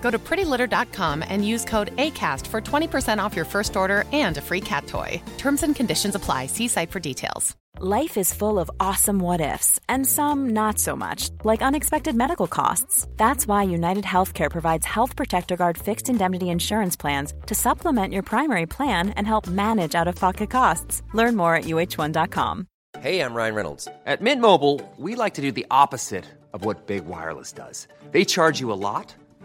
Go to prettylitter.com and use code ACAST for 20% off your first order and a free cat toy. Terms and conditions apply. See site for details. Life is full of awesome what ifs, and some not so much, like unexpected medical costs. That's why United Healthcare provides Health Protector Guard fixed indemnity insurance plans to supplement your primary plan and help manage out of pocket costs. Learn more at uh1.com. Hey, I'm Ryan Reynolds. At Mint Mobile, we like to do the opposite of what Big Wireless does. They charge you a lot,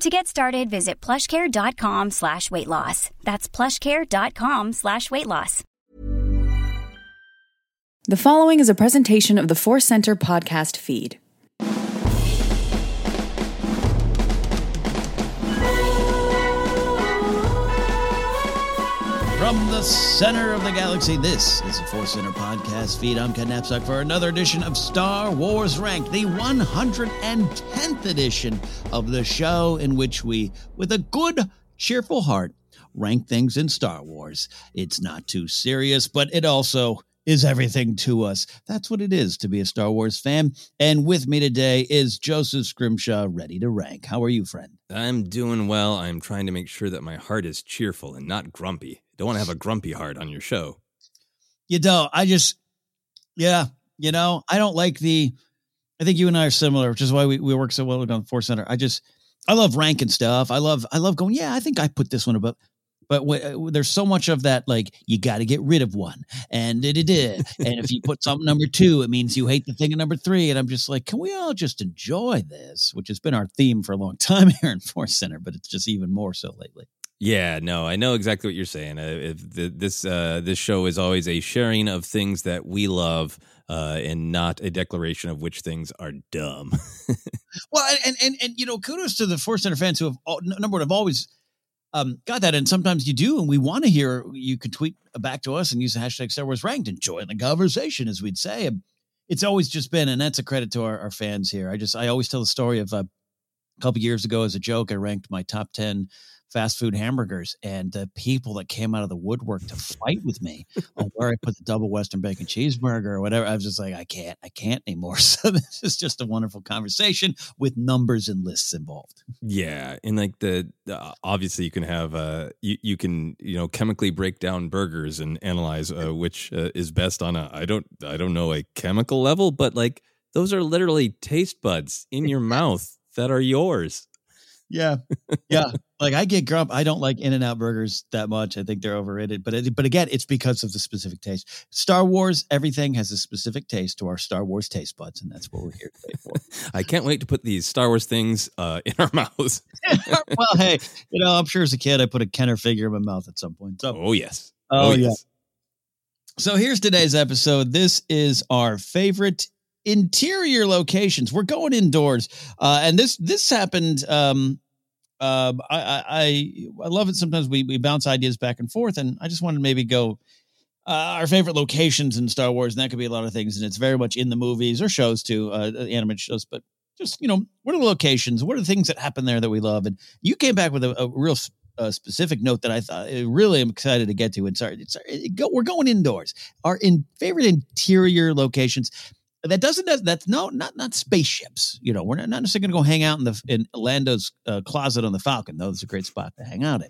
To get started, visit plushcare.com slash weight loss. That's plushcare.com slash weight loss. The following is a presentation of the Force Center podcast feed. From the center of the galaxy, this is the Force Center podcast feed. I'm Ken Napzok for another edition of Star Wars Ranked, the 110th edition of the show in which we, with a good, cheerful heart, rank things in Star Wars. It's not too serious, but it also is everything to us. That's what it is to be a Star Wars fan. And with me today is Joseph Scrimshaw, ready to rank. How are you, friend? I'm doing well. I'm trying to make sure that my heart is cheerful and not grumpy. Don't want to have a grumpy heart on your show. You don't. I just, yeah, you know, I don't like the. I think you and I are similar, which is why we, we work so well on Force Center. I just, I love ranking stuff. I love, I love going. Yeah, I think I put this one above. But w- uh, there's so much of that, like you got to get rid of one, and it did. and if you put something number two, it means you hate the thing at number three. And I'm just like, can we all just enjoy this? Which has been our theme for a long time here in Force Center, but it's just even more so lately. Yeah, no, I know exactly what you're saying. Uh, the, this uh, this show is always a sharing of things that we love, uh, and not a declaration of which things are dumb. well, and, and and you know, kudos to the Force Center fans who have all, number one have always um, got that, and sometimes you do, and we want to hear. You can tweet back to us and use the hashtag Star Wars Ranked and join the conversation, as we'd say. It's always just been, and that's a credit to our, our fans here. I just I always tell the story of uh, a couple years ago as a joke. I ranked my top ten fast food hamburgers and the people that came out of the woodwork to fight with me on where I put the double Western bacon cheeseburger or whatever. I was just like, I can't, I can't anymore. So this is just a wonderful conversation with numbers and lists involved. Yeah, and like the, the obviously you can have uh you you can you know chemically break down burgers and analyze uh, which uh, is best on a I don't I don't know a chemical level, but like those are literally taste buds in your mouth that are yours. Yeah, yeah. Like I get grump. I don't like In and Out burgers that much. I think they're overrated. But it, but again, it's because of the specific taste. Star Wars, everything has a specific taste to our Star Wars taste buds, and that's what we're here today for. I can't wait to put these Star Wars things uh, in our mouths. well, hey, you know, I'm sure as a kid I put a Kenner figure in my mouth at some point. So, oh yes, oh, oh yeah. So here's today's episode. This is our favorite interior locations. We're going indoors, uh, and this this happened. Um, uh, I, I I love it. Sometimes we we bounce ideas back and forth, and I just wanted to maybe go uh, our favorite locations in Star Wars, and that could be a lot of things, and it's very much in the movies or shows too, uh, animated shows, but. Just you know, what are the locations? What are the things that happen there that we love? And you came back with a, a real a specific note that I thought really am excited to get to. And sorry, sorry go, we're going indoors. Our in favorite interior locations that doesn't that's no not not spaceships you know we're not, not necessarily going to go hang out in the in lando's uh, closet on the falcon though it's a great spot to hang out in.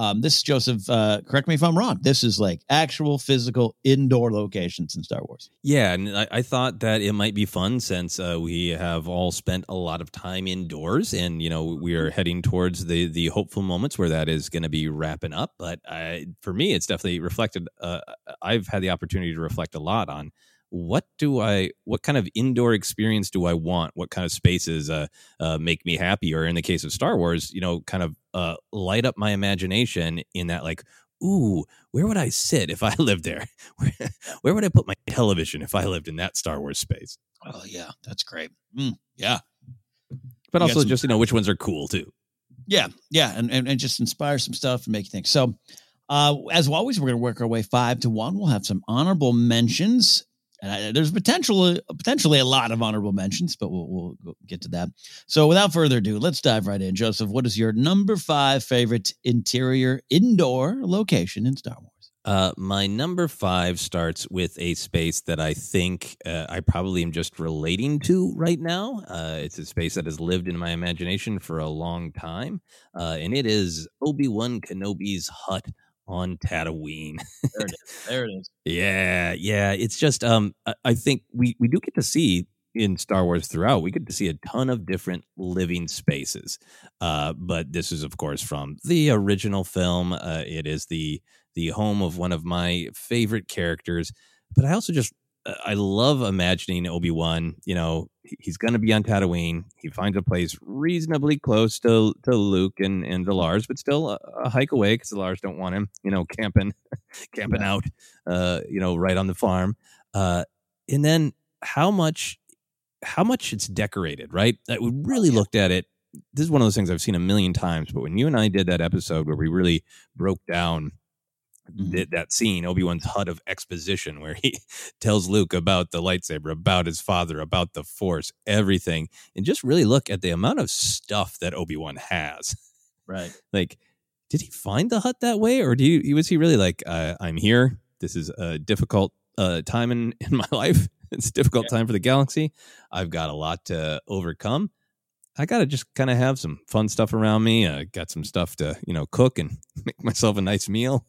Um, this is joseph uh, correct me if i'm wrong this is like actual physical indoor locations in star wars. Yeah and i, I thought that it might be fun since uh, we have all spent a lot of time indoors and you know we are heading towards the the hopeful moments where that is going to be wrapping up but I, for me it's definitely reflected uh, i've had the opportunity to reflect a lot on what do I, what kind of indoor experience do I want? What kind of spaces uh, uh, make me happy? Or in the case of Star Wars, you know, kind of uh, light up my imagination in that, like, ooh, where would I sit if I lived there? Where, where would I put my television if I lived in that Star Wars space? Oh, yeah, that's great. Mm, yeah. But you also some, just, you know, which ones are cool too. Yeah. Yeah. And, and, and just inspire some stuff and make you think. So, uh, as always, we're going to work our way five to one. We'll have some honorable mentions and I, there's potential, potentially a lot of honorable mentions, but we'll, we'll get to that. So, without further ado, let's dive right in. Joseph, what is your number five favorite interior indoor location in Star Wars? Uh, my number five starts with a space that I think uh, I probably am just relating to right now. Uh, it's a space that has lived in my imagination for a long time, uh, and it is Obi Wan Kenobi's hut on Tatooine. there it is. There it is. yeah, yeah. It's just um I think we we do get to see in Star Wars throughout, we get to see a ton of different living spaces. Uh, but this is, of course, from the original film. Uh, it is the the home of one of my favorite characters. But I also just I love imagining Obi Wan. You know, he's going to be on Tatooine. He finds a place reasonably close to to Luke and and the Lars, but still a, a hike away because the Lars don't want him. You know, camping, camping yeah. out. Uh, you know, right on the farm. Uh, and then how much, how much it's decorated. Right. I really looked at it. This is one of those things I've seen a million times. But when you and I did that episode where we really broke down mm-hmm. that scene, Obi Wan's hut of exposition, where he tells Luke about the lightsaber, about his father, about the Force, everything, and just really look at the amount of stuff that Obi Wan has. Right. like, did he find the hut that way, or do you, was he really like, uh, I'm here? This is a difficult uh, time in in my life. It's a difficult yeah. time for the galaxy. I've got a lot to overcome. I got to just kind of have some fun stuff around me. I uh, got some stuff to, you know, cook and make myself a nice meal.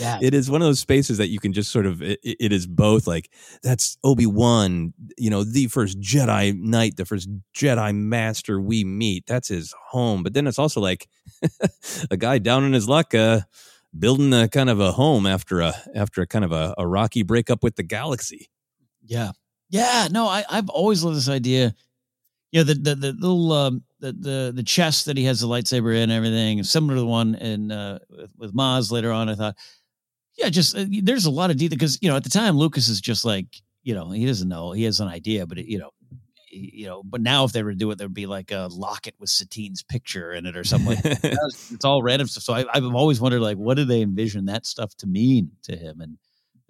Yeah. It is one of those spaces that you can just sort of, it, it is both like, that's Obi Wan, you know, the first Jedi Knight, the first Jedi Master we meet. That's his home. But then it's also like a guy down in his luck, uh, building a kind of a home after a after a kind of a, a rocky breakup with the galaxy. Yeah, yeah. No, I I've always loved this idea. Yeah, the the, the little um, the the the chest that he has the lightsaber in, and everything similar to the one in uh, with, with Maz later on. I thought, yeah, just uh, there's a lot of detail because you know at the time Lucas is just like you know he doesn't know he has an idea, but it, you know you know, but now if they were to do it, there'd be like a locket with Satine's picture in it or something. Like it's all random stuff. So I, have always wondered, like, what do they envision that stuff to mean to him? And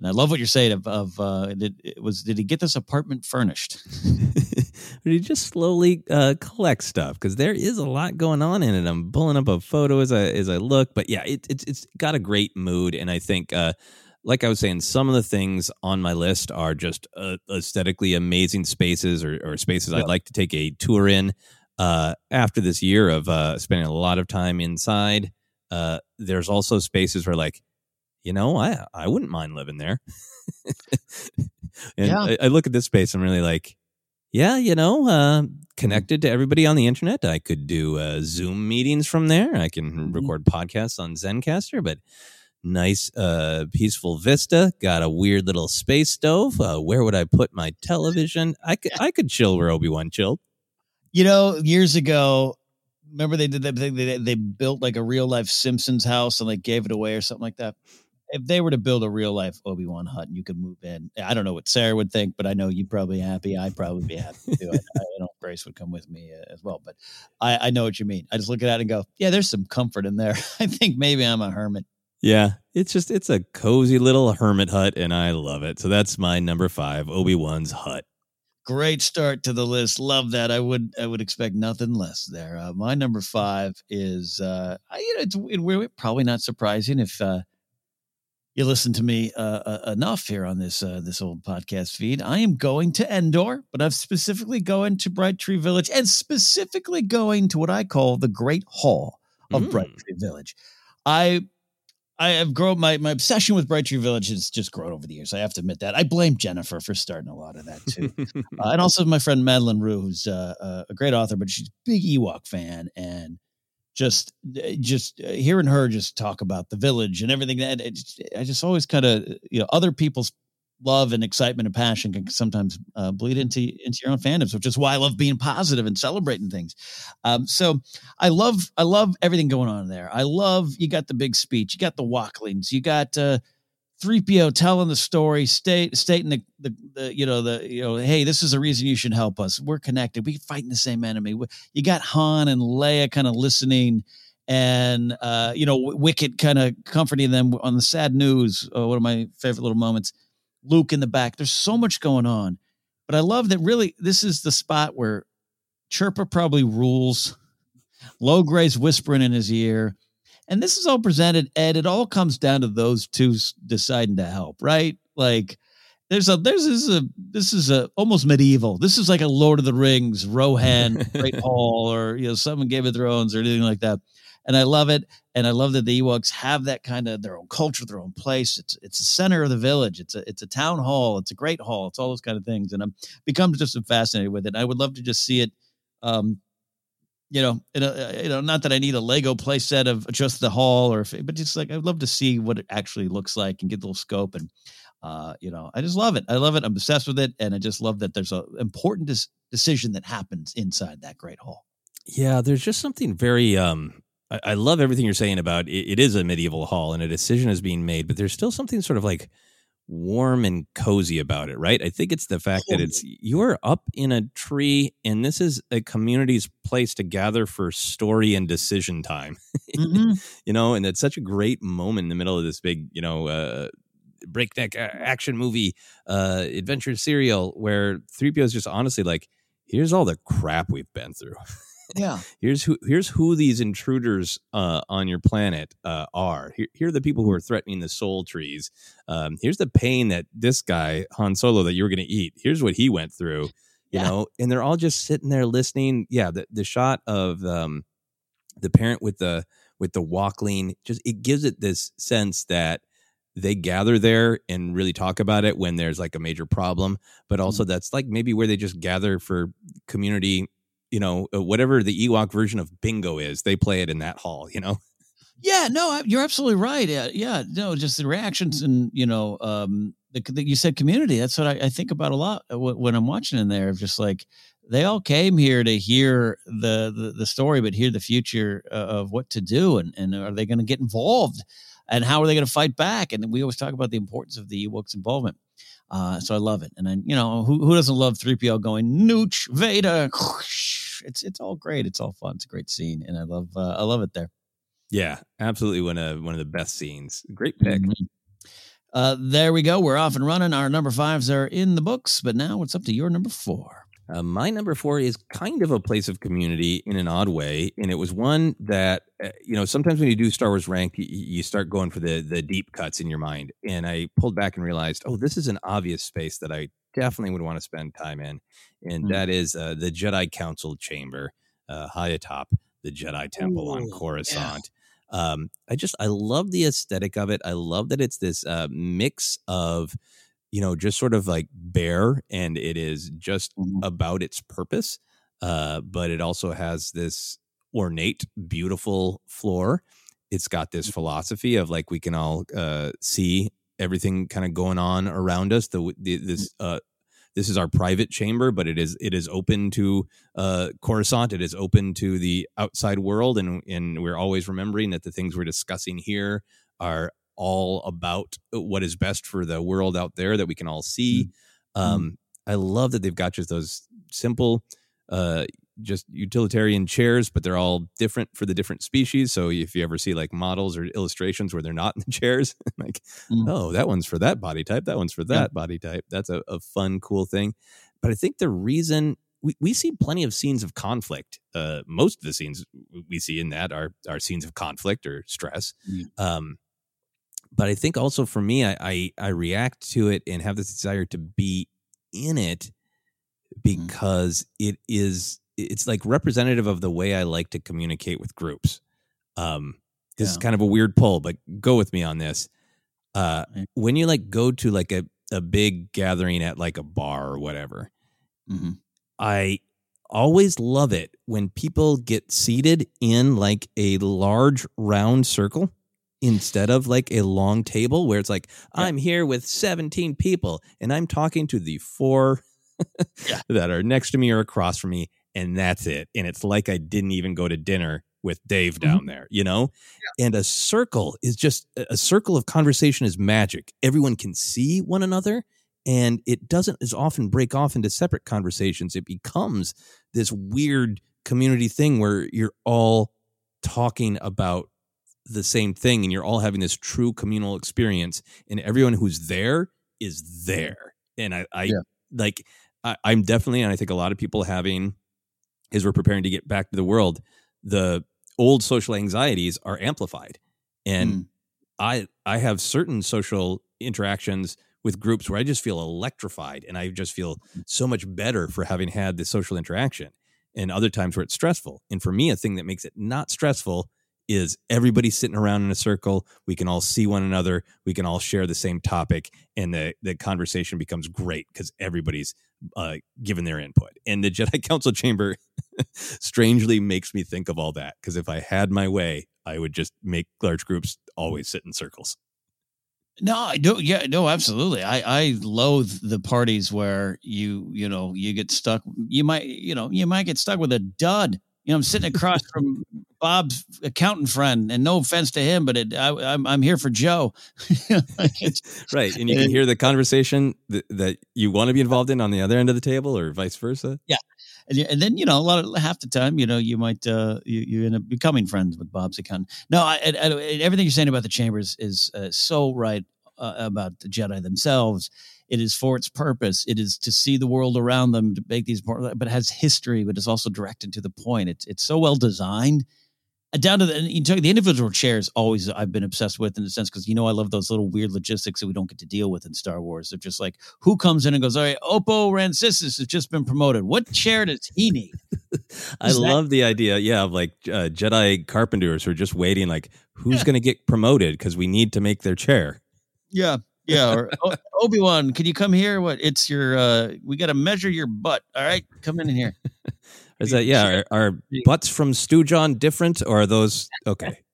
and I love what you're saying of, of uh, did it was did he get this apartment furnished? did he just slowly uh, collect stuff? Because there is a lot going on in it. I'm pulling up a photo as I as I look, but yeah, it, it's it's got a great mood, and I think. Uh, like I was saying, some of the things on my list are just uh, aesthetically amazing spaces or, or spaces I'd like to take a tour in. Uh, after this year of uh, spending a lot of time inside, uh, there's also spaces where like you know, I I wouldn't mind living there. and yeah. I, I, look at this space, I'm really like, Yeah, you know, uh, connected to everybody on the internet. I could do uh, Zoom meetings from there. I can Mm-hmm. record podcasts on Zencastr, but nice, uh, peaceful vista. Got a weird little space stove. Uh, where would I put my television? I could, I could chill where Obi Wan chilled. You know, years ago, remember they did that thing? They, they built like a real life Simpsons house and like gave it away or something like that. If they were to build a real life Obi Wan hut and you could move in, I don't know what Sarah would think, but I know you'd probably be happy. I'd probably be happy too. I, I know Grace would come with me uh, as well, but I, I know what you mean. I just look at that and go, yeah, there's some comfort in there. I think maybe I'm a hermit. Yeah, it's just it's a cozy little hermit hut, and I love it. So that's my number five, Obi Wan's hut. Great start to the list. Love that. I would I would expect nothing less there. Uh, my number five is uh, I, you know it's it, we're probably not surprising if uh, you listen to me uh, uh, enough here on this uh, this old podcast feed. I am going to Endor, but I'm specifically going to Bright Tree Village and specifically going to what I call the Great Hall of Mm. Bright Tree Village. I I have grown my my obsession with Bright Tree Village has just grown over the years. I have to admit that. I blame Jennifer for starting a lot of that too, uh, and also my friend Madeleine Roux, who's uh, uh, a great author, but she's a big Ewok fan, and just just uh, hearing her just talk about the village and everything that it, I just always kind of you know other people's love and excitement and passion can sometimes uh, bleed into into your own fandoms, which is why I love being positive and celebrating things. Um, so I love I love everything going on there. I love you got the big speech, you got the woklings, you got uh, 3PO telling the story, state stating the, the the you know the you know hey this is the reason you should help us. We're connected. We're fighting the same enemy. You got Han and Leia kind of listening and uh, you know Wicket kind of comforting them on the sad news. Uh, one of my favorite little moments. Luke in the back. There's so much going on, but I love that. Really, this is the spot where Chirpa probably rules. Logray's whispering in his ear. And this is all presented, Ed. It all comes down to those two deciding to help, right? Like there's a there's this is a this is a almost medieval. This is like a Lord of the Rings, Rohan, Great Hall, or you know, someone Game of Thrones or anything like that. And I love it. And I love that the Ewoks have that kind of their own culture, their own place. It's it's the center of the village. It's a it's a town hall. It's a great hall. It's all those kind of things. And I'm become just fascinated with it. I would love to just see it um, you know, you know, not that I need a Lego play set of just the hall or, if, but just like I'd love to see what it actually looks like and get a little scope. And, uh, you know, I just love it. I love it. I'm obsessed with it, and I just love that there's a important decision that happens inside that great hall. Yeah, there's just something very. um I, I love everything you're saying about it, it is a medieval hall and a decision is being made, but there's still something sort of like warm and cozy about it, right? I think it's the fact that it's you're up in a tree and this is a community's place to gather for story and decision time. you know, and it's such a great moment in the middle of this big, you know, uh breakneck action movie uh adventure serial where 3PO is just honestly like here's all the crap we've been through. Yeah. here's who here's who these intruders uh, on your planet uh, are. Here, here are the people who are threatening the soul trees. Um, here's the pain that this guy Han Solo that you were going to eat. Here's what he went through. You Yeah. know, and they're all just sitting there listening. Yeah, the the shot of um, the parent with the with the wokling just it gives it this sense that they gather there and really talk about it when there's like a major problem but also that's like maybe where they just gather for community you know uh, whatever the ewok version of bingo is they play it in that hall you know Yeah, no, you're absolutely right. Yeah, yeah, no, just the reactions and you know, um, you said community. That's what I, I think about a lot uh, when I'm watching in there. Just like they all came here to hear the the, the story, but hear the future uh, of what to do, and and are they going to get involved, and how are they going to fight back? And we always talk about the importance of the Ewoks' involvement. Uh, so I love it, and then you know who who doesn't love three PO going Nooch Vader? It's it's all great. It's all fun. It's a great scene, and I love uh, I love it there. yeah absolutely one of one of the best scenes great pick Mhm. Uh, there we go. We're off and running. Our number fives are in the books, but now it's up to your number four. Uh, my number four is kind of a place of community in an odd way, and it was one that uh, you know sometimes when you do Star Wars ranked, you, you start going for the the deep cuts in your mind. And I pulled back and realized, oh, this is an obvious space that I definitely would want to spend time in, and Mm. that is uh, the Jedi Council chamber uh, high atop the Jedi Temple on Ooh, Coruscant. Um, I just I love the aesthetic of it. I love that it's this uh, mix of you know, just sort of like bare and it is just Mhm. about its purpose. Uh, but it also has this ornate, beautiful floor. It's got this philosophy of like we can all uh, see everything kind of going on around us. The, the this uh, this is our private chamber, but it is it is open to uh, Coruscant. It is open to the outside world, and and we're always remembering that the things we're discussing here are all about what is best for the world out there that we can all see. Um, I love that they've got just those simple, uh, just utilitarian chairs, but they're all different for the different species. So if you ever see like models or illustrations where they're not in the chairs, like, Mm. oh, that one's for that body type, that one's for that body type. That's a, a fun, cool thing. But I think the reason we, we see plenty of scenes of conflict. Uh, most of the scenes we see in that are are scenes of conflict or stress. Mm. Um, but I think also for me, I, I I react to it and have this desire to be in it because it is it's like representative of the way I like to communicate with groups. Um, this is kind of a weird pull, but go with me on this. Uh, Right. when you like go to like a a big gathering at like a bar or whatever, mm-hmm. I always love it when people get seated in like a large round circle instead of like a long table where it's like I'm here with 17 people and I'm talking to the four Yeah. that are next to me or across from me and that's it and it's like I didn't even go to dinner with Dave mm-hmm. down there, you know? And a circle is just a circle of conversation is magic. Everyone can see one another and it doesn't as often break off into separate conversations. It becomes this weird community thing where you're all talking about the same thing and you're all having this true communal experience and everyone who's there is there. And I, I Yeah. like I, I'm definitely and I think a lot of people having as we're preparing to get back to the world, the old social anxieties are amplified. And Mm. I I have certain social interactions with groups where I just feel electrified and I just feel so much better for having had the social interaction. And other times where it's stressful. And for me, a thing that makes it not stressful is everybody sitting around in a circle. We can all see one another. We can all share the same topic, and the the conversation becomes great because everybody's uh, given their input. And the Jedi Council chamber strangely makes me think of all that because if I had my way, I would just make large groups always sit in circles. No, I do. Yeah, no, absolutely. I I loathe the parties where you you know you get stuck. You might you know you might get stuck with a dud. You know, I'm sitting across from Bob's accountant friend, and no offense to him, but it, I, I'm I'm here for Joe. Right. And you can hear the conversation that, that you want to be involved in on the other end of the table or vice versa. Yeah, and, and then you know a lot of half the time you know you might uh you, you end up becoming friends with bob's accountant no I, I, I- everything you're saying about the chambers is uh, so right uh, about the jedi themselves it is for its purpose it is to see the world around them to make these but it has history but it's also directed to the point it's it's so well designed Uh, down to the you talk, the individual chairs always I've been obsessed with in a sense because you know I love those little weird logistics that we don't get to deal with in Star Wars. They're just like who comes in and goes, all right, Oppo Rancisis has just been promoted. What chair does he need? I that- love the idea, yeah, of like uh, Jedi carpenters who are just waiting, like, who's Yeah. going to get promoted because we need to make their chair. Yeah. Yeah. Or "O- Obi Wan, can you come here? What? It's your. uh We got to measure your butt. All right, come in here. Is that, yeah, are, are butts from Stewjon different or are those, okay.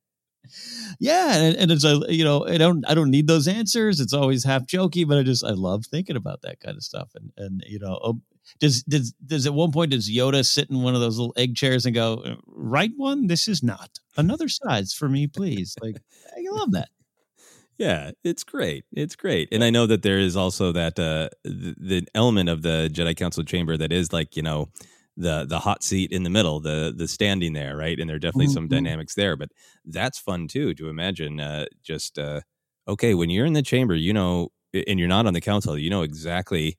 Yeah, and, and it's a you know I don't I don't need those answers. It's always half jokey, but I just I love thinking about that kind of stuff. And and you know, oh, does does does at one point does Yoda sit in one of those little egg chairs and go right one? This is not another size for me, please. Like I love that. Yeah, it's great. It's great. And I know that there is also that, uh, the, the element of the Jedi Council chamber that is like, you know, the the hot seat in the middle, the the standing there, right? And there are definitely some Mhm. dynamics there, but that's fun too to imagine. Uh, just uh, okay, when you're in the chamber, you know, and you're not on the council, you know exactly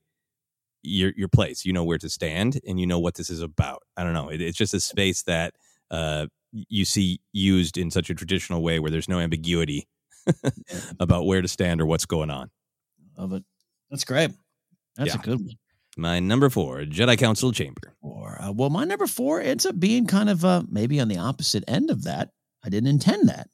your your place. You know where to stand, and you know what this is about. I don't know. It, it's just a space that uh, you see used in such a traditional way where there's no ambiguity about where to stand or what's going on. Love it. That's great. That's Yeah. a good one. My number four, Jedi Council chamber. Or uh, well, my number four ends up being kind of uh, maybe on the opposite end of that. I didn't intend that.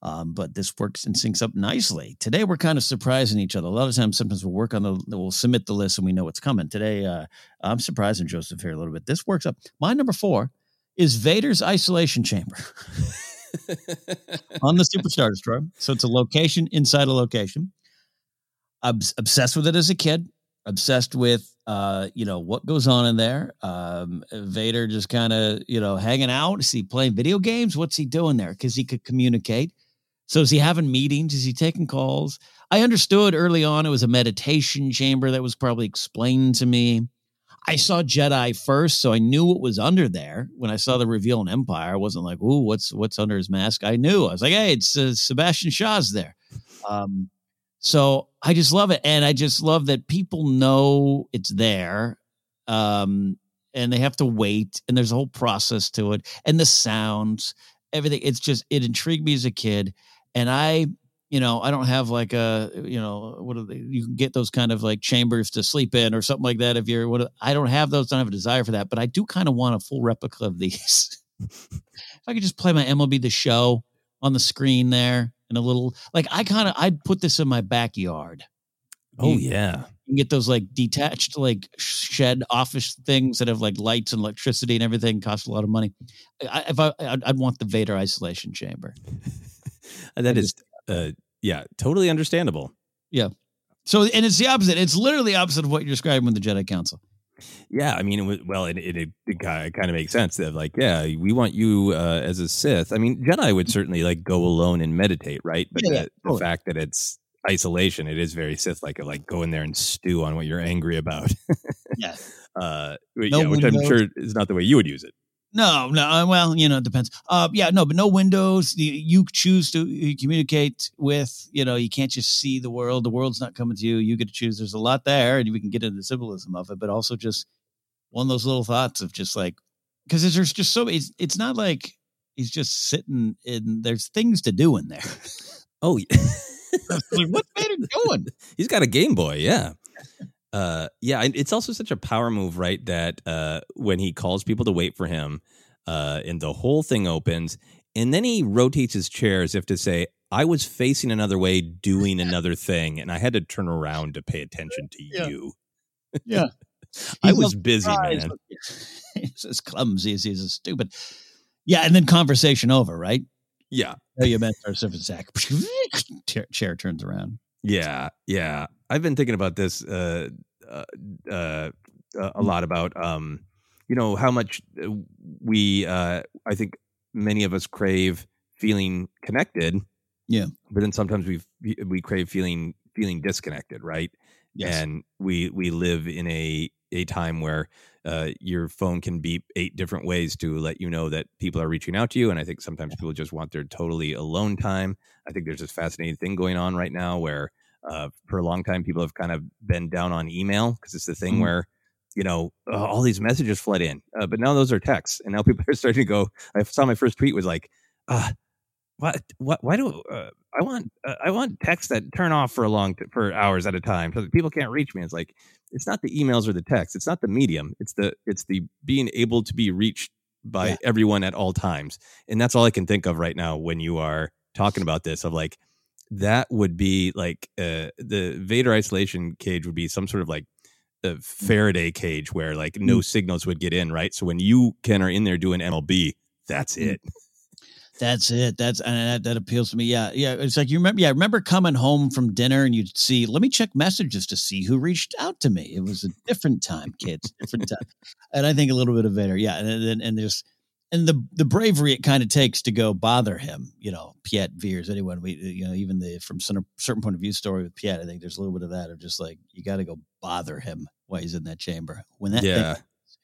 Um, but this works and syncs up nicely. Today we're kind of surprising each other. A lot of times, sometimes we'll work on the we'll submit the list and we know what's coming. Today, uh, I'm surprising Joseph here a little bit. This works up. My number four is Vader's isolation chamber on the Superstar Destroyer. So it's a location inside a location. I'm obsessed with it as a kid. Obsessed with uh, you know what goes on in there. Um, Vader just kind of you know hanging out. Is he playing video games? What's he doing there? Because he could communicate. So is he having meetings? Is he taking calls? I understood early on it was a meditation chamber that was probably explained to me. I saw Jedi first, so I knew what was under there. When I saw the reveal in Empire, I wasn't like, "Ooh, what's what's under his mask?" I knew. I was like, "Hey, it's uh, Sebastian Shaw's there." Um, so I just love it, and I just love that people know it's there, um, and they have to wait, and there's a whole process to it, and the sounds, everything. It's just it intrigued me as a kid, and I you know, I don't have like a, you know, what are they? You can get those kind of like chambers to sleep in or something like that. If you're, what I don't have those, I don't have a desire for that, but I do kind of want a full replica of these. if I could just play my MLB the show on the screen there and a little, like I kind of, I'd put this in my backyard. Oh You- yeah. You can get those like detached, like shed office things that have like lights and electricity and everything. Cost a lot of money. I, if I, I'd, I'd want the Vader isolation chamber. That is, uh, yeah, totally understandable. Yeah. So, and it's the opposite. It's literally the opposite of what you're describing with the Jedi Council. Yeah, I mean, it was, well, it it, it, it kind of makes sense that like, yeah, we want you uh, as a Sith. I mean, Jedi would certainly like go alone and meditate, right? But Yeah, yeah, the, the fact that it's isolation, it is very Sith like, like go in there and stew on what you're angry about. Yeah. uh, No yeah, which I'm windows. sure is not the way you would use it. No, no. uh, Well, you know, it depends. Uh, yeah, no, but no windows. You, you choose to communicate with. You know, you can't just see the world. The world's not coming to you. You get to choose. There's a lot there, and we can get into the symbolism of it, but also just one of those little thoughts of just like because there's just so it's, it's not like he's just sitting in. There's things to do in there. Oh, like, what's Vader doing? He's got a Game Boy, yeah. Uh, yeah, and it's also such a power move, right? That uh, when he calls people to wait for him, uh, and the whole thing opens, and then he rotates his chair as if to say, "I was facing another way, doing another thing, and I had to turn around to pay attention to Yeah. you." Yeah. I was busy, man. He's as clumsy as he's as stupid. Yeah, and then conversation over, right? Yeah, Oh, you meant our surface Zach. Chair, chair turns around. Yeah, yeah. I've been thinking about this uh, uh, uh, a lot about um, you know how much uh, we uh, I think many of us crave feeling connected. Yeah. but then sometimes we we crave feeling feeling disconnected, right? Yes. And we we live in a a time where uh, your phone can beep eight different ways to let you know that people are reaching out to you. And I think sometimes people just want their totally alone time. I think there's this fascinating thing going on right now where uh, for a long time people have kind of been down on email because it's the thing Mhm. where you know uh, all these messages flood in, uh, but now those are texts, and now people are starting to go. I saw my first tweet was like, uh, what what why do uh, I want uh, I want texts that turn off for a long t- for hours at a time so that people can't reach me. It's like it's not the emails or the text. It's not the medium. It's the it's the being able to be reached by Yeah. everyone at all times. And that's all I can think of right now when you are talking about this of like that would be like uh the Vader isolation cage would be some sort of like a Faraday cage where like Mm. no signals would get in, right? So when you Ken are in there doing MLB, that's Mm. it. That's it. That's and that, that appeals to me. Yeah, yeah. It's like you remember. Yeah, I remember coming home from dinner and you'd see. Let me check messages to see who reached out to me. It was a different time, kids. Different time. and I think a little bit of Vader. Yeah, and and, and there's and the the bravery it kind of takes to go bother him. You know, Piett Veers. Anyone we you know even the from some certain point of view story with Piett. I think there's a little bit of that of just like you got to go bother him while he's in that chamber. When that thing- Yeah.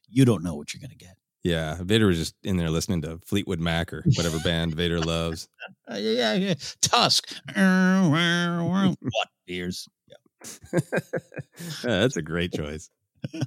you don't know what you're gonna get. Yeah, Vader was just in there listening to Fleetwood Mac or whatever band Vader loves. Yeah, yeah, yeah. Tusk. what beers? Yeah, that's a great choice.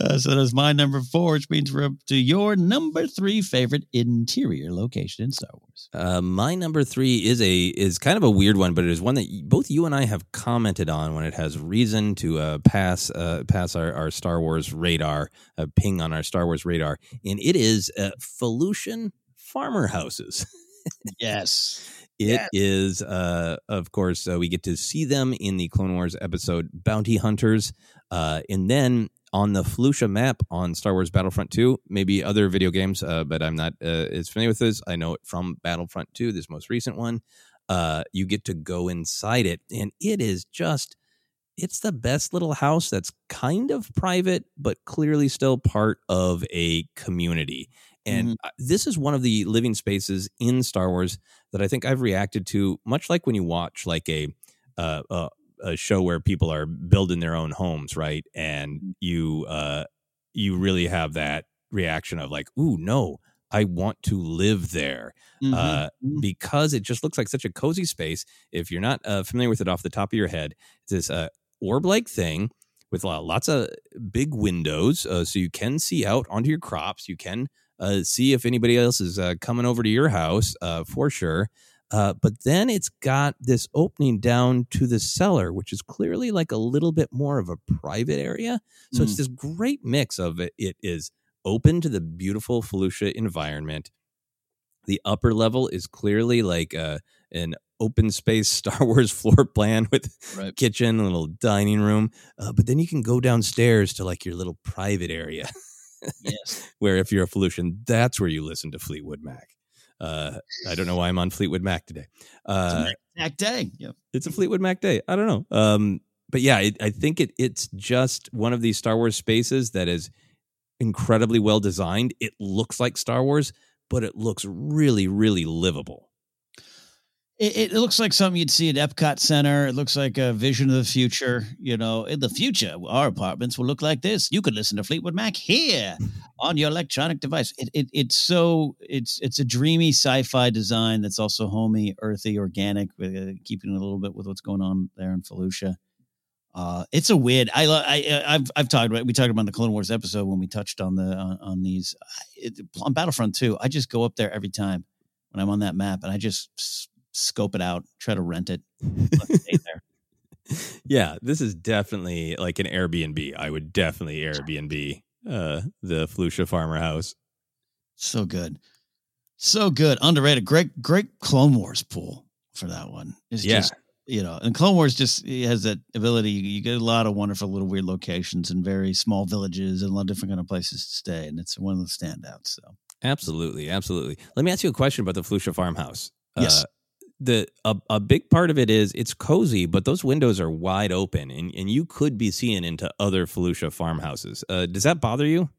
Uh, so that's my number four, which means we're up to your number three favorite interior location in Star Wars. Uh, my number three is a is kind of a weird one, but it is one that both you and I have commented on when it has reason to uh, pass uh, pass our, our Star Wars radar, uh, ping on our Star Wars radar, and it is uh, Felucian farmer houses. Yes. It is, uh, of course, uh, we get to see them in the Clone Wars episode Bounty Hunters. Uh, and then on the Felucia map on Star Wars Battlefront 2, maybe other video games, uh, but I'm not uh, as familiar with this. I know it from Battlefront 2, this most recent one. Uh, you get to go inside it, and it is just it's the best little house that's kind of private, but clearly still part of a community. And mm-hmm. this is one of the living spaces in Star Wars that I think I've reacted to, much like when you watch like a uh, a, a, show where people are building their own homes, right? And mm-hmm. you uh, you really have that reaction of like, "Ooh, no, I want to live there," mm-hmm. uh, mm-hmm. because it just looks like such a cozy space. If you're not uh, familiar with it off the top of your head, it's this uh, orb like thing with lots of big windows uh, so you can see out onto your crops. You can uh, see if anybody else is uh, coming over to your house uh, for sure. Uh, but then it's got this opening down to the cellar, which is clearly like a little bit more of a private area. So mm. it's this great mix of it. It is open to the beautiful Felucia environment. The upper level is clearly like uh, an open space Star Wars floor plan with right. kitchen, a little dining room. Uh, but then you can go downstairs to like your little private area. yes. where if you're a Felucian, that's where you listen to Fleetwood Mac. Uh, I don't know why I'm on Fleetwood Mac today. Uh, Mac Day. Yeah. It's a Fleetwood Mac Day. I don't know. Um, but yeah, it, I think it, it's just one of these Star Wars spaces that is incredibly well designed. It looks like Star Wars, but it looks really, really livable. It, it, looks like something you'd see at Epcot Center. It looks like a vision of the future. You know, in the future, our apartments will look like this. You could listen to Fleetwood Mac here on your electronic device. It, it it's so it's it's a dreamy sci-fi design that's also homey, earthy, organic, with uh, keeping a little bit with what's going on there in Felucia. Uh, it's a weird. I, I uh, I've I've talked about we talked about the Clone Wars episode when we touched on the on, on these it, on Battlefront 2. I just go up there every time when I'm on that map, and I just scope it out, try to rent it. yeah, this is definitely like an Airbnb. I would definitely Airbnb uh, the Felucia Farmer House. So good, so good, underrated. Great, great Clone Wars pool for that one. It's yeah. just you know, and Clone Wars just has that ability. You get a lot of wonderful little weird locations and very small villages and a lot of different kind of places to stay, and it's one of the standouts. So absolutely, absolutely. Let me ask you a question about the Felucia Farmhouse. Yes. Uh, the a, a big part of it is it's cozy, but those windows are wide open, and, and you could be seeing into other Felucia farmhouses. Uh, does that bother you?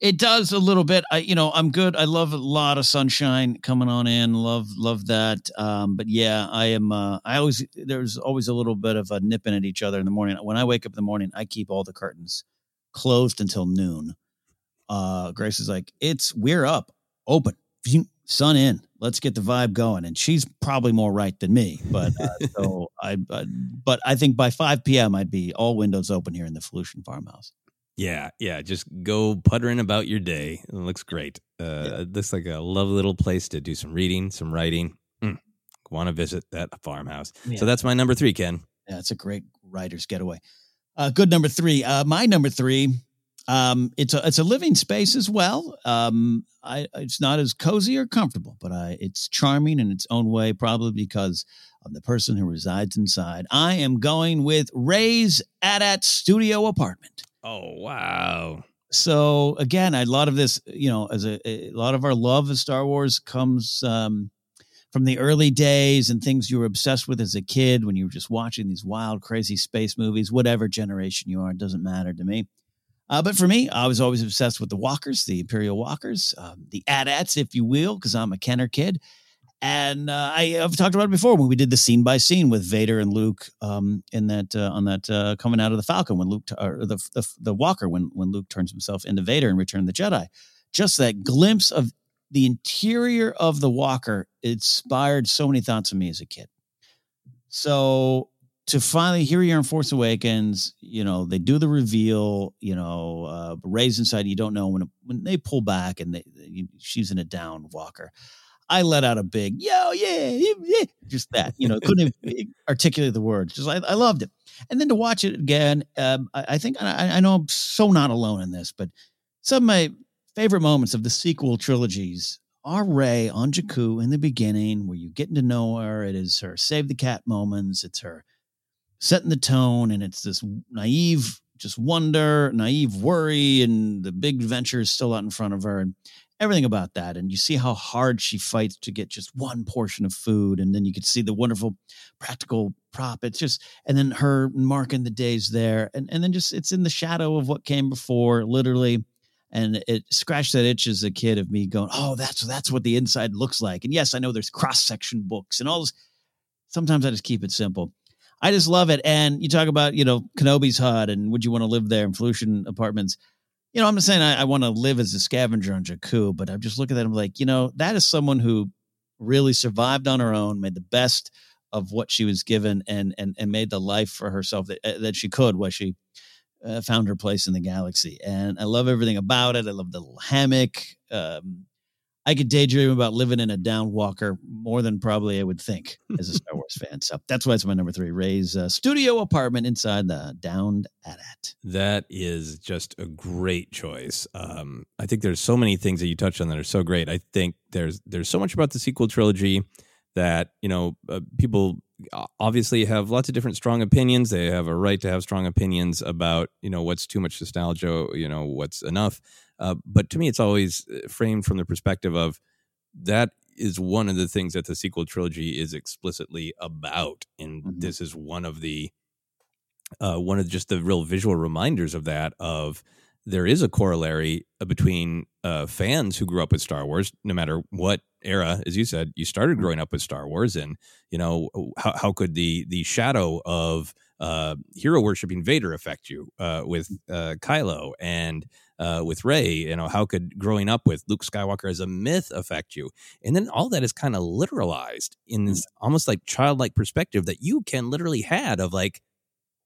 It does a little bit. I, you know, I'm good. I love a lot of sunshine coming on in. Love, love that. Um, but yeah, I am. Uh, I always there's always a little bit of a nipping at each other in the morning. When I wake up in the morning, I keep all the curtains closed until noon. Uh, Grace is like, "It's we're up, open, sun in." let's get the vibe going. And she's probably more right than me, but uh, so I, uh, but I think by 5 p.m. I'd be all windows open here in the Felucian farmhouse. Yeah, yeah. Just go puttering about your day. It looks great. Uh, yeah. It looks like a lovely little place to do some reading, some writing. Mm, Want to visit that farmhouse? Yeah. So that's my number three, Ken. Yeah, it's a great writer's getaway. Uh, good number three. Uh, my number three um, it's a it's a living space as well. Um, I, it's not as cozy or comfortable, but I, it's charming in its own way, probably because of the person who resides inside. I am going with Rey's AT-AT studio apartment. Oh wow! So again, a lot of this, you know, as a, a lot of our love of Star Wars comes um, from the early days and things you were obsessed with as a kid when you were just watching these wild, crazy space movies. Whatever generation you are, it doesn't matter to me. Uh, but for me, I was always obsessed with the walkers, the Imperial walkers, um, the AT-ATs, if you will, because I'm a Kenner kid. And uh, I, have talked about it before when we did the scene by scene with Vader and Luke um, in that uh, on that uh, coming out of the Falcon when Luke or the, the the Walker when when Luke turns himself into Vader and Return the Jedi. Just that glimpse of the interior of the Walker inspired so many thoughts of me as a kid. So to finally hear you in Force Awakens, you know, they do the reveal, you know, uh, Rey's inside. You don't know when when they pull back and they, they, she's in a down walker. I let out a big yo, yeah, yeah, just that. You know, couldn't articulate the words. Just I, I, loved it. And then to watch it again, um, I, I, think I, I know I'm so not alone in this, but some of my favorite moments of the sequel trilogies are Rey on Jakku in the beginning, where you getting to know her. It is her save the cat moments. It's her setting the tone, and it's this naive, just wonder, naive worry, and the big adventure is still out in front of her, and everything about that. And you see how hard she fights to get just one portion of food, and then you can see the wonderful practical prop. It's just, and then her marking the days there, and and then just it's in the shadow of what came before, literally and it scratched that itch as a kid of me going, "Oh, that's that's what the inside looks like." And yes, I know there's cross section books and all this. Sometimes I just keep it simple. I just love it. And you talk about you know Kenobi's hut and would you want to live there in Felucian apartments? You know, I'm not saying I, I want to live as a scavenger on Jakku, but I'm just looking at him like, you know, that is someone who really survived on her own, made the best of what she was given, and and and made the life for herself that that she could while she uh, found her place in the galaxy. And I love everything about it. I love the little hammock. Um, I could daydream about living in a down walker more than probably I would think as a Star Wars fan. So that's why it's my number three. Rey's uh, studio apartment inside the downed AT-AT. That is just a great choice. Um, I think there's so many things that you touched on that are so great. I think there's there's so much about the sequel trilogy that you know uh, people obviously have lots of different strong opinions they have a right to have strong opinions about you know what's too much nostalgia you know what's enough uh, but to me it's always uh, framed from the perspective of that is one of the things that the sequel trilogy is explicitly about and mm-hmm. this is one of the uh, one of just the real visual reminders of that of there is a corollary uh, between uh, fans who grew up with Star Wars, no matter what era, as you said, you started mm-hmm. growing up with Star Wars, and you know how, how could the the shadow of uh, hero worshiping Vader affect you uh, with uh, Kylo and uh, with Rey? You know how could growing up with Luke Skywalker as a myth affect you? And then all that is kind of literalized in this mm. almost like childlike perspective that you can literally had of like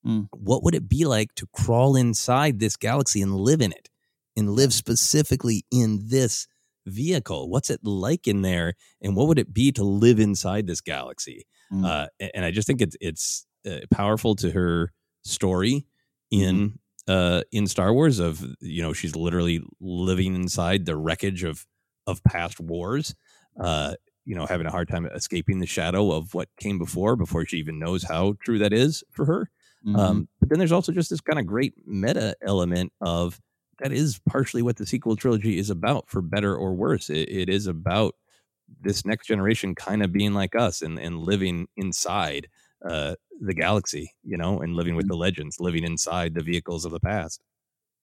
Mm. What would it be like to crawl inside this galaxy and live in it and live specifically in this vehicle? What's it like in there? And what would it be to live inside this galaxy? Mm. Uh, and I just think it's, it's uh, powerful to her story in, mm. uh, in Star Wars of, you know, she's literally living inside the wreckage of, of past wars. Uh, you know, having a hard time escaping the shadow of what came before, before she even knows how true that is for her. Mm-hmm. Um, but then there's also just this kind of great meta element of that is partially what the sequel trilogy is about, for better or worse. it, it is about this next generation kind of being like us and, and living inside uh, the galaxy, you know, and living with mm-hmm. the legends, living inside the vehicles of the past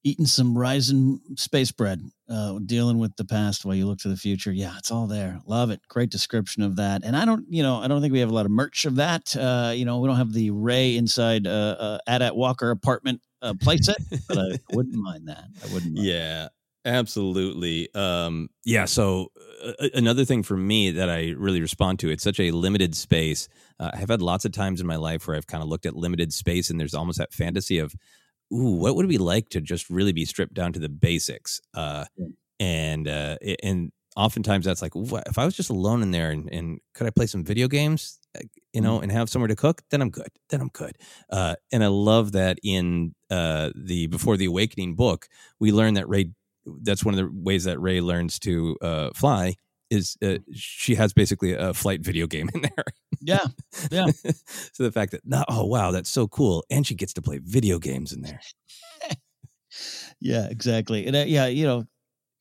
eating some rising space bread, uh, dealing with the past while you look to the future. Yeah, it's all there. Love it. Great description of that. And I don't, you know, I don't think we have a lot of merch of that. Uh, you know, we don't have the Rey inside uh, uh AT-AT Walker apartment uh, playset, but I wouldn't mind that. I wouldn't. yeah. Absolutely. Um, yeah. So uh, another thing for me that I really respond to, it's such a limited space. Uh, I've had lots of times in my life where I've kind of looked at limited space and there's almost that fantasy of, ooh, what would it be like to just really be stripped down to the basics? Uh, yeah. And uh, and oftentimes that's like, what, if I was just alone in there and, and could I play some video games, you know, mm-hmm. and have somewhere to cook, then I'm good. Then I'm good. Uh, and I love that in uh, the Before the Awakening book, we learn that Rey. That's one of the ways that Rey learns to uh, fly is uh, she has basically a flight video game in there. Yeah, yeah. so the fact that not, oh wow, that's so cool, and she gets to play video games in there. yeah, exactly, and uh, yeah, you know,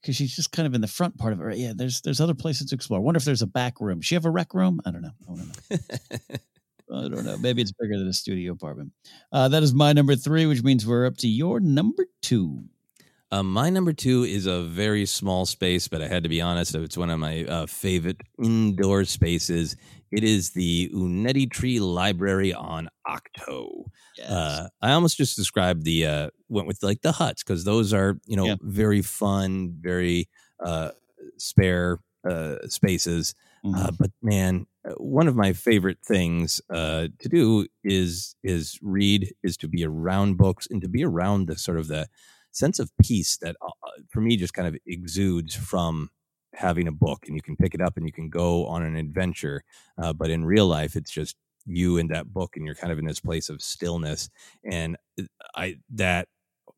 because she's just kind of in the front part of it. Right? Yeah, there's there's other places to explore. I wonder if there's a back room. Does she have a rec room? I don't know. I don't know. I don't know. Maybe it's bigger than a studio apartment. Uh, that is my number three, which means we're up to your number two. Uh, my number two is a very small space, but I had to be honest, it's one of my uh, favorite indoor spaces. It is the Uneti Tree Library on Ahch-To. Yes. Uh, I almost just described the uh, went with like the huts because those are you know yeah. very fun, very uh, spare uh, spaces. Mm-hmm. but man, one of my favorite things to do is is read, is to be around books and to be around the sort of the sense of peace that uh, uh, for me just kind of exudes from having a book and you can pick it up and you can go on an adventure uh, but in real life it's just you and that book and you're kind of in this place of stillness and uh, i that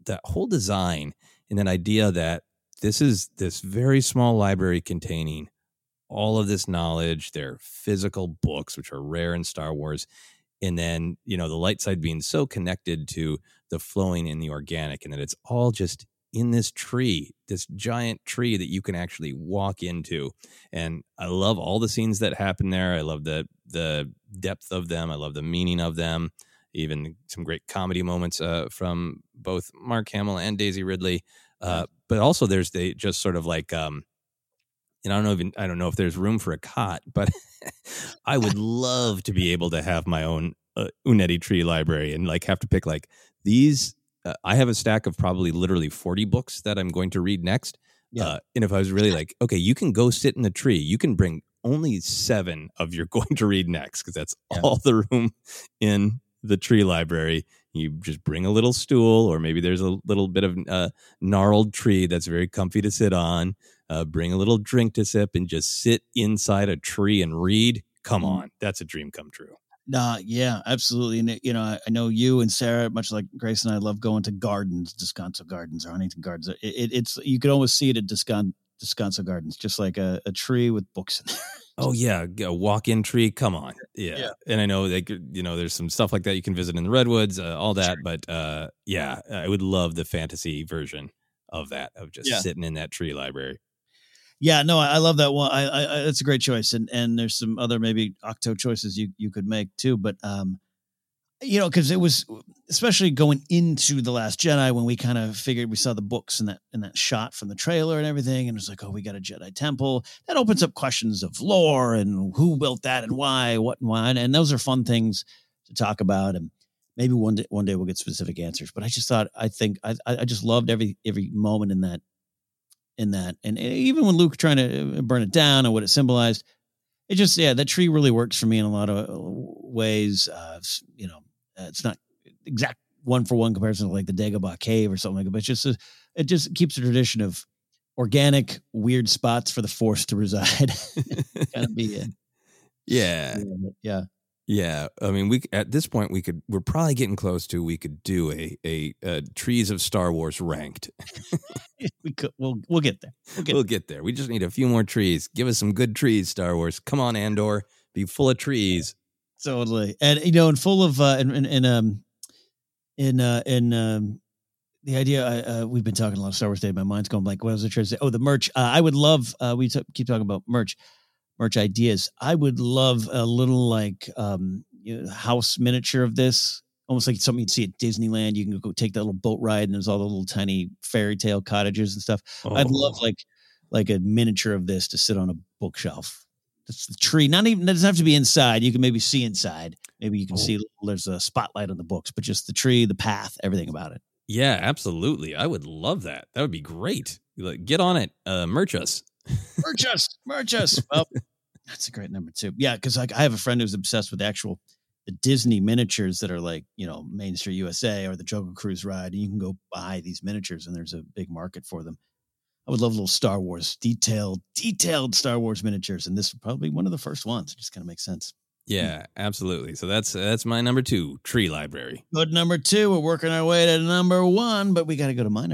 that whole design and that idea that this is this very small library containing all of this knowledge, their physical books, which are rare in Star Wars, and then you know the light side being so connected to the flowing and the organic, and that it's all just in this tree, this giant tree that you can actually walk into. And I love all the scenes that happen there. I love the the depth of them. I love the meaning of them. Even some great comedy moments uh, from both Mark Hamill and Daisy Ridley. Uh, but also, there's the just sort of like, um, and I don't know even I don't know if there's room for a cot, but I would love to be able to have my own uh, Uneti tree library and like have to pick like these uh, I have a stack of probably literally 40 books that I'm going to read next. Yeah. Uh, and if I was really like, okay, you can go sit in the tree, you can bring only seven of you're going to read next because that's Yeah. all the room in the tree library. You just bring a little stool, or maybe there's a little bit of uh, gnarled tree that's very comfy to sit on. Uh, bring a little drink to sip and just sit inside a tree and read. Come Mm. on, that's a dream come true. Nah, yeah, absolutely. And you know, I, I know you and Sarah, much like Grace and I, love going to gardens, Descanso Gardens or Huntington Gardens. It, it, it's you could almost see it at Descan, Descanso Gardens, just like a, a tree with books in there. Oh yeah, a walk-in tree. Come on, yeah. Yeah. And I know like you know there's some stuff like that you can visit in the redwoods, uh, all that. But uh, yeah, I would love the fantasy version of that of just Yeah. sitting in that tree library. Yeah, no, I, I love that one. I, I, I that's a great choice, and and there's some other maybe Ahch-To choices you you could make too. But um, you know, because it was especially going into the Last Jedi when we kind of figured we saw the books and that and that shot from the trailer and everything, and it was like, oh, we got a Jedi temple. That opens up questions of lore and who built that and why, what and why, and those are fun things to talk about. And maybe one day one day we'll get specific answers. But I just thought I think I I just loved every every moment in that in that. And even when Luke trying to uh, burn it down and what it symbolized, it just yeah, that tree really works for me in a lot of uh, ways. Uh, you know, uh, it's not exact one for one comparison to like the Dagobah cave or something like that, but it's just a, it just keeps the tradition of organic weird spots for the force to reside. kind of be it. Yeah, Yeah. yeah. I mean, we at this point we could we're probably getting close to we could do a a, uh trees of Star Wars ranked. we could we'll we'll get there. We'll get we'll get there. We just need a few more trees. Give us some good trees, Star Wars. Come on, Andor, be full of trees. Totally and you know and full of uh and and, and um in uh in um the idea uh, uh, we've been talking a lot of Star Wars today. My mind's going blank. What was I trying to say? Oh, the merch. Uh, I would love. Uh, we t- keep talking about merch, merch ideas. I would love a little like um you know, house miniature of this, almost like something you'd see at Disneyland. You can go take that little boat ride, and there's all the little tiny fairy tale cottages and stuff. I'd love Oh. like like a miniature of this to sit on a bookshelf. That's the tree. Not even it doesn't have to be inside. You can maybe see inside. Maybe you can Oh. see there's a spotlight on the books, but just the tree, the path, everything about it. Yeah, absolutely. I would love that. That would be great. Like, get on it. Uh, merch us. Merch us, merch us. Well, that's a great number too. Yeah, because like I have a friend who's obsessed with actual the Disney miniatures that are like you know Main Street USA or the Jungle Cruise ride, and you can go buy these miniatures, and there's a big market for them. I would love little Star Wars detailed, detailed Star Wars miniatures, and this would probably be one of the first ones. It just kind of makes sense. Yeah, absolutely. So that's that's my number two tree library. Good number two. We're working our way to number one, but we got to go to mine.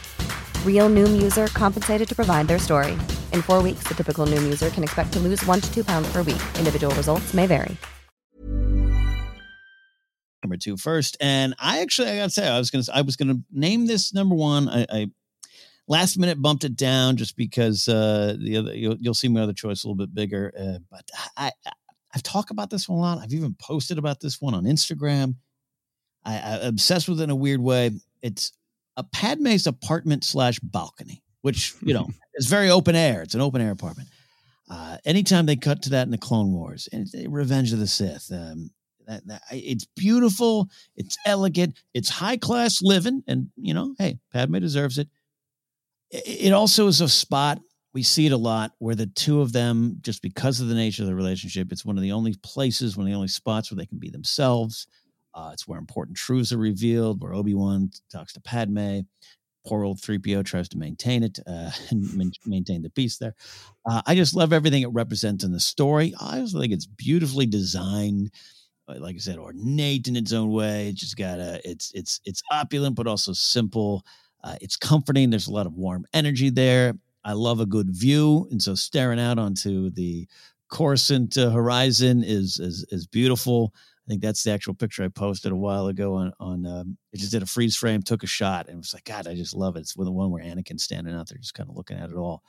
Real Noom user compensated to provide their story. In four weeks, the typical Noom user can expect to lose one to two pounds per week. Individual results may vary. number two first. And I actually, I gotta say, I was gonna, I was gonna name this number one. I, I last minute bumped it down just because uh, the other, you'll, you'll see my other choice a little bit bigger. Uh, but I, I, I've talked about this one a lot. I've even posted about this one on Instagram. I, I'm obsessed with it in a weird way. It's a Padme's apartment slash balcony, which you know is very open air. It's an open air apartment. Uh, anytime they cut to that in the Clone Wars and Revenge of the Sith, um, that, that it's beautiful, it's elegant, it's high class living, and you know, hey, Padme deserves it. It also is a spot we see it a lot where the two of them, just because of the nature of the relationship, it's one of the only places, one of the only spots where they can be themselves. Uh, it's where important truths are revealed, where Obi Wan talks to Padme. Poor old 3PO tries to maintain it uh, maintain the peace there. Uh, I just love everything it represents in the story. I also think it's beautifully designed uh, like I said, ornate in its own way. It's just got a it's it's it's opulent but also simple. Uh, it's comforting. There's a lot of warm energy there. I love a good view, and so staring out onto the Coruscant uh, horizon is is is beautiful. I think that's the actual picture I posted a while ago on on. Um, I just did a freeze frame, took a shot, and it was like, God, I just love it. It's the one where Anakin's standing out there, just kind of looking at it all.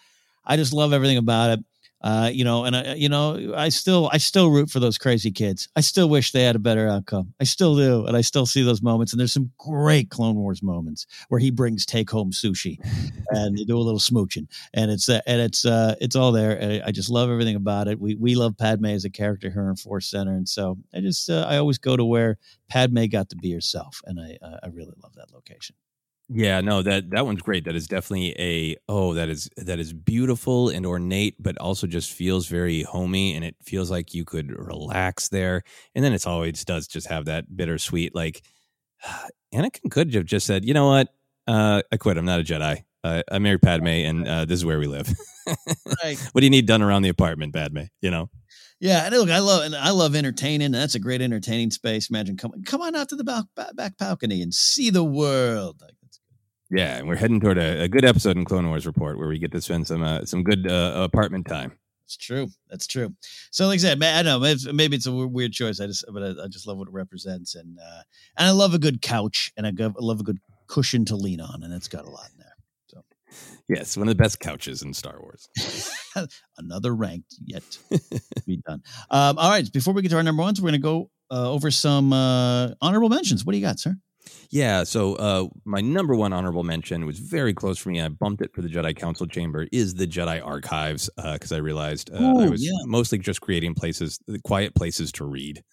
I just love everything about it. Uh, you know, and I, you know, I still, I still root for those crazy kids. I still wish they had a better outcome. I still do, and I still see those moments. And there's some great Clone Wars moments where he brings take home sushi, and they do a little smooching, and it's, uh, and it's, uh, it's all there. And I just love everything about it. We we love Padme as a character here in Force Center, and so I just, uh, I always go to where Padme got to be herself, and I, uh, I really love that location. Yeah, no, that that one's great. That is definitely a oh, that is that is beautiful and ornate, but also just feels very homey, and it feels like you could relax there. And then it's always does just have that bittersweet. Like Anakin could have just said, you know what, uh, I quit. I'm not a Jedi. Uh, I married Padme, and uh, this is where we live. Right. what do you need done around the apartment, Padme? You know. Yeah, and look, I love and I love entertaining. and That's a great entertaining space. Imagine come come on out to the back, back, back balcony and see the world. Like, Yeah, and we're heading toward a, a good episode in Clone Wars Report where we get to spend some uh, some good uh, apartment time. It's true. That's true. So, like I said, I don't know. Maybe, maybe it's a weird choice. I just, but I, I just love what it represents, and uh, and I love a good couch, and I go- I love a good cushion to lean on, and it's got a lot in there. So, yes, one of the best couches in Star Wars. Another ranked yet to be done. Um, all right. Before we get to our number ones, we're going to go uh, over some uh, honorable mentions. What do you got, sir? Yeah, so uh, my number one honorable mention was very close for me. I bumped it for the Jedi Council Chamber. Is the Jedi Archives because I realized uh, I was yeah. mostly just creating places, quiet places to read.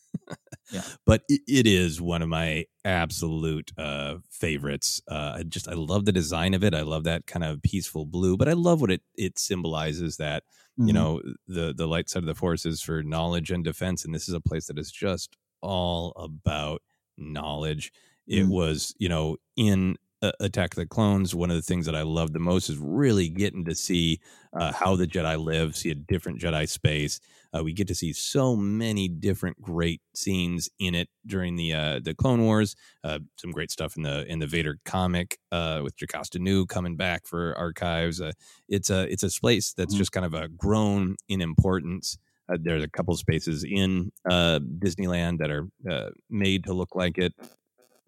Yeah. but it, it is one of my absolute uh, favorites. Uh, I just I love the design of it. I love that kind of peaceful blue, but I love what it it symbolizes that Mhm. you know the the light side of the force is for knowledge and defense, and this is a place that is just all about knowledge. It Mm. was you know in uh, Attack of the Clones. One of the things that I love the most is really getting to see uh, how the Jedi live, see a different Jedi space. Uh, we get to see so many different great scenes in it during the uh, the Clone Wars. Uh, some great stuff in the in the Vader comic uh, with Jocasta Nu coming back for archives. Uh, it's a it's a space that's Mhm. just kind of a grown in importance. Uh, there's a couple spaces in uh, Disneyland that are uh, made to look like it.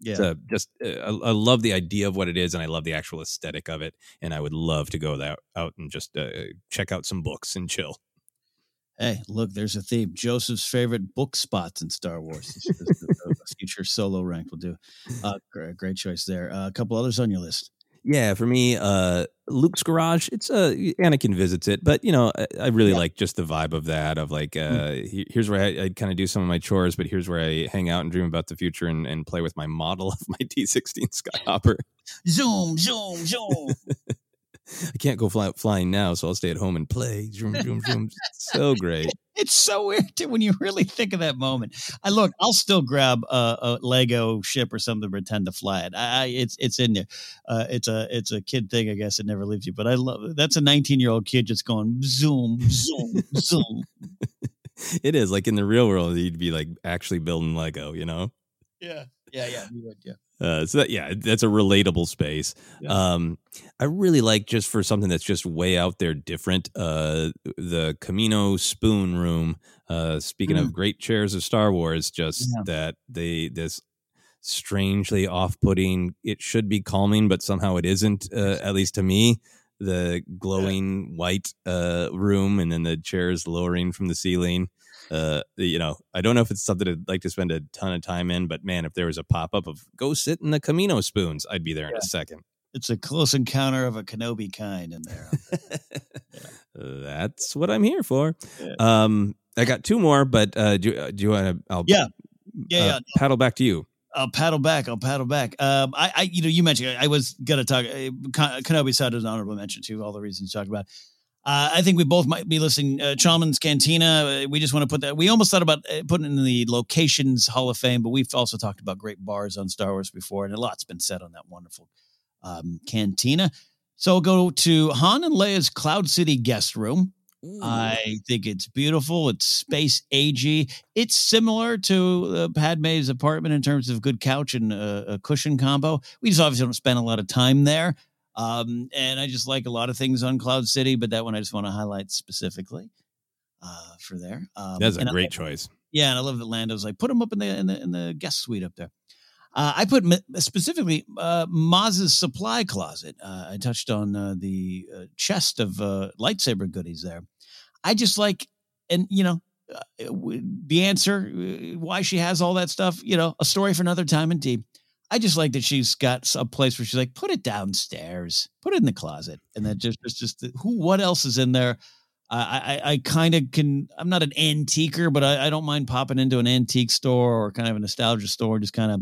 Yeah. Just uh, I, I love the idea of what it is, and I love the actual aesthetic of it. And I would love to go that out and just uh, check out some books and chill. Hey, look, there's a theme. Joseph's favorite book spots in Star Wars. This is the- future solo rank will do. Uh, great, great choice there. Uh, a couple others on your list. Yeah, for me, uh, Luke's garage. It's uh, Anakin visits it, but you know, I, I really like just the vibe of that. Of like, uh, he- here's where I, I kind of do some of my chores, but here's where I hang out and dream about the future and, and play with my model of my T16 Skyhopper. Zoom, zoom, zoom. I can't go fly, flying now, so I'll stay at home and play. Zoom, zoom, zoom. so great. It's so weird too, when you really think of that moment. I look, I'll still grab a, a Lego ship or something to pretend to fly it. I, I it's it's in there. Uh, it's a it's a kid thing, I guess. It never leaves you. But I love that's a 19 year old kid just going zoom, zoom, zoom. It is like in the real world, you'd be like actually building Lego, you know? Yeah, yeah, yeah. we would, yeah. Uh, so that, yeah, that's a relatable space. Um, I really like just for something that's just way out there, different. Uh, the Kamino Spoon Room. Uh, speaking Mm. of great chairs of Star Wars, just Yeah. that they this strangely off-putting. It should be calming, but somehow it isn't. Uh, at least to me, the glowing white uh, room, and then the chairs lowering from the ceiling. Uh, you know, I don't know if it's something I'd like to spend a ton of time in, but man, if there was a pop up of go sit in the Kamino spoons, I'd be there in a second. It's a close encounter of a Kenobi kind in there. That's what I'm here for. Yeah. Um, I got two more, but uh, do, uh, do you want to? I'll Yeah. Yeah, uh, yeah. paddle back to you. I'll paddle back. I'll paddle back. Um, I, I, you know, you mentioned I was gonna talk. Uh, Ken- Kenobi side is an honorable mention too. All the reasons you talked about. Uh, I think we both might be listening. Uh, Chalmun's Cantina. Uh, we just want to put that. We almost thought about uh, putting in the locations Hall of Fame, but we've also talked about great bars on Star Wars before, and a lot's been said on that wonderful um, cantina. So we'll go to Han and Leia's Cloud City guest room. I think it's beautiful. It's space agey. It's similar to uh, Padme's apartment in terms of good couch and uh, a cushion combo. We just obviously don't spend a lot of time there. Um, and I just like a lot of things on Cloud City, but that one I just want to highlight specifically uh, for there. Um, That's a and I- great choice. yeah, and I love that Lando's like put him up in the in the in the guest suite up there. Uh, I put specifically uh, Maz's supply closet. Uh, I touched on uh, the uh, chest of uh, lightsaber goodies there. I just like, and you know, uh, the answer why she has all that stuff. You know, a story for another time. Indeed, I just like that she's got a place where she's like, put it downstairs, put it in the closet, and then just just just who what else is in there. I I, I kind of can. I'm not an antiquer, but I, I don't mind popping into an antique store or kind of a nostalgia store, just kind of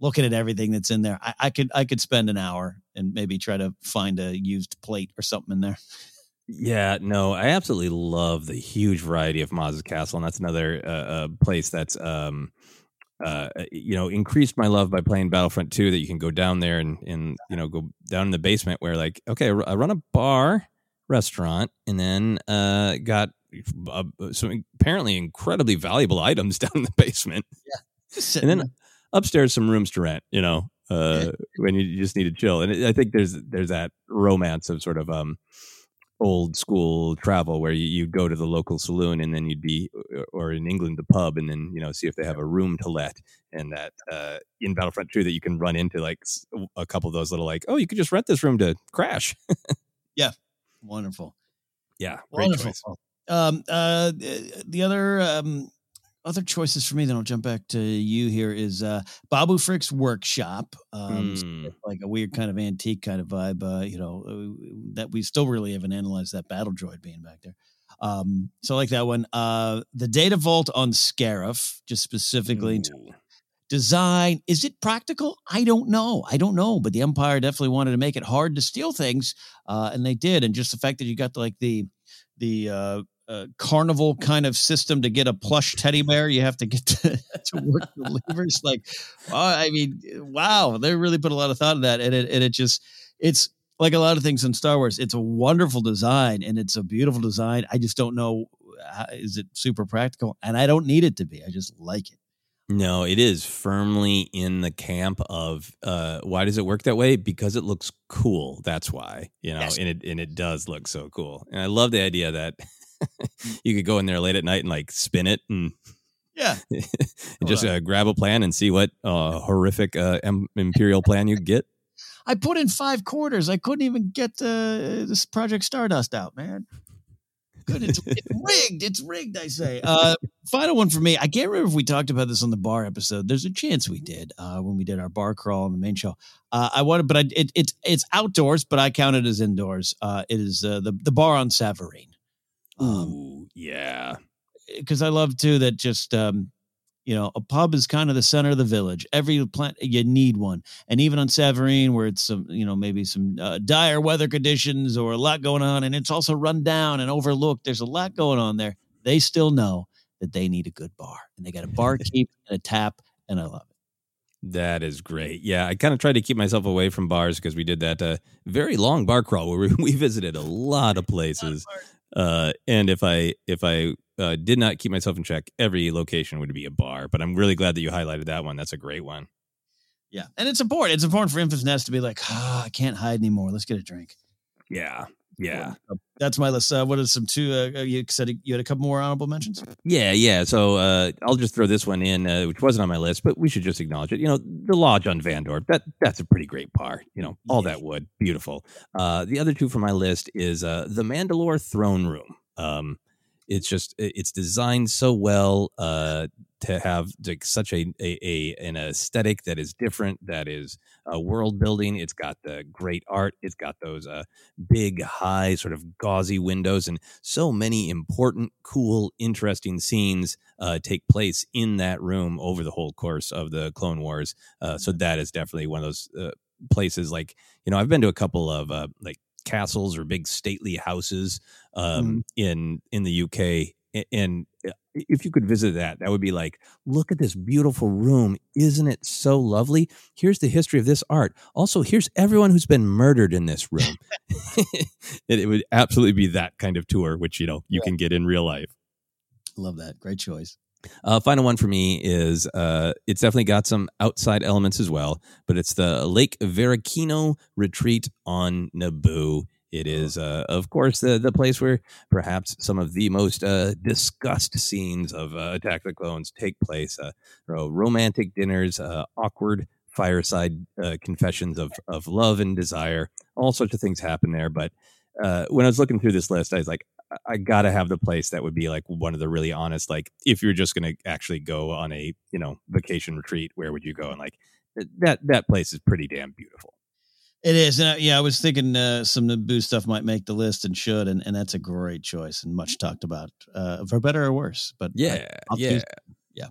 looking at everything that's in there. I, I could I could spend an hour and maybe try to find a used plate or something in there. Yeah, no, I absolutely love the huge variety of Maz's Castle, and that's another uh, uh, place that's um, uh, you know increased my love by playing Battlefront Two. That you can go down there and and you know go down in the basement where like okay, I run a bar restaurant, and then uh, got uh, some apparently incredibly valuable items down in the basement. Just and then upstairs some rooms to rent. You know, uh, when you just need to chill. And I think there's there's that romance of sort of um old school travel where you, you go to the local saloon and then you'd be or in England the pub and then you know see if they have a room to let. And that uh in Battlefront 2 that you can run into like a couple of those little like oh you could just rent this room to crash. Yeah, wonderful. yeah. Great Wonderful. choice. Um, uh, the other um, other choices for me, then I'll jump back to you here. Is uh, Babu Frick's workshop, um, so Hmm. like a weird kind of antique kind of vibe. Uh, you know uh, that we still really haven't analyzed that battle droid being back there. Um, so I like that one. Uh, the data vault on Scarif, just specifically design. Is it practical? I don't know. I don't know. But the Empire definitely wanted to make it hard to steal things, uh, and they did. And just the fact that you got like the the uh, uh, carnival kind of system to get a plush teddy bear, you have to get to, to work the levers. Like, I mean, wow, they really put a lot of thought in that, and it and it just it's like a lot of things in Star Wars. It's a wonderful design and it's a beautiful design. I just don't know how, is it super practical, and I don't need it to be. I just like it. No, it is firmly in the camp of uh, why does it work that way? Because it looks cool. That's why, you know, yes. and it and it does look so cool. And I love the idea that you could go in there late at night and like spin it and yeah, and just uh, grab a plan and see what uh, horrific uh, imperial plan you get. I put in five quarters. I couldn't even get uh, this Project Stardust out, man. Good. It's, it's rigged. It's rigged, I say. Uh, final one for me. I can't remember if we talked about this on the bar episode. There's a chance we did uh, when we did our bar crawl on the main show. Uh, I wanted, but I, it, it's it's outdoors, but I count it as indoors. Uh, it is uh, the the bar on Savareen. Um, Ooh, yeah. Because I love too that just um, you know, a pub is kind of the center of the village. Every plant you need one, and even on Savareen, where it's some, you know, maybe some uh, dire weather conditions or a lot going on, and it's also run down and overlooked. There's a lot going on there. They still know that they need a good bar, and they got a barkeep and a tap, and I love it. That is great. Yeah, I kind of tried to keep myself away from bars because we did that uh, very long bar crawl where we, we visited a lot of places. Uh, and if I if I uh, did not keep myself in check, every location would be a bar. But I'm really glad that you highlighted that one. That's a great one. Yeah, and it's important. It's important for Enfys Nest to be like, oh, I can't hide anymore. Let's get a drink. Yeah, yeah. That's my list. Uh, what are some two? Uh, uh, you said you had a couple more honorable mentions. Yeah, yeah. So uh, I'll just throw this one in, uh, which wasn't on my list, but we should just acknowledge it. You know, the Lodge on Vandor. That that's a pretty great bar. You know, all that wood, beautiful. Uh, the other two from my list is uh, the Mandalore Throne Room. Um, it's just it's designed so well uh, to have like such a, a, a, an aesthetic that is different that is uh, world building it's got the great art it's got those uh, big high sort of gauzy windows and so many important cool interesting scenes uh, take place in that room over the whole course of the clone wars uh, so that is definitely one of those uh, places like you know i've been to a couple of uh, like castles or big stately houses um, mm. in in the UK. And uh, if you could visit that, that would be like, look at this beautiful room. Isn't it so lovely? Here's the history of this art. Also, here's everyone who's been murdered in this room. it, it, would absolutely be that kind of tour, which, you know, you yeah. can get in real life. Love that. Great choice. Uh, final one for me is uh, it's definitely got some outside elements as well, but it's the Lake Varykino retreat on Naboo. It is, uh, of course, the the place where perhaps some of the most uh, discussed scenes of uh, Attack the Clones take place. Uh, romantic dinners, uh, awkward fireside uh, confessions of of love and desire. All sorts of things happen there. But when I was looking through this list, I was like, I gotta have the place that would be like one of the really honest, like if you're just gonna actually go on a you know vacation retreat, where would you go? And like that that place is pretty damn beautiful. It is, and yeah, I was thinking uh, some Naboo stuff might make the list and should, and, and that's a great choice and much talked about, uh, for better or worse. But yeah, I, yeah, choose, yeah.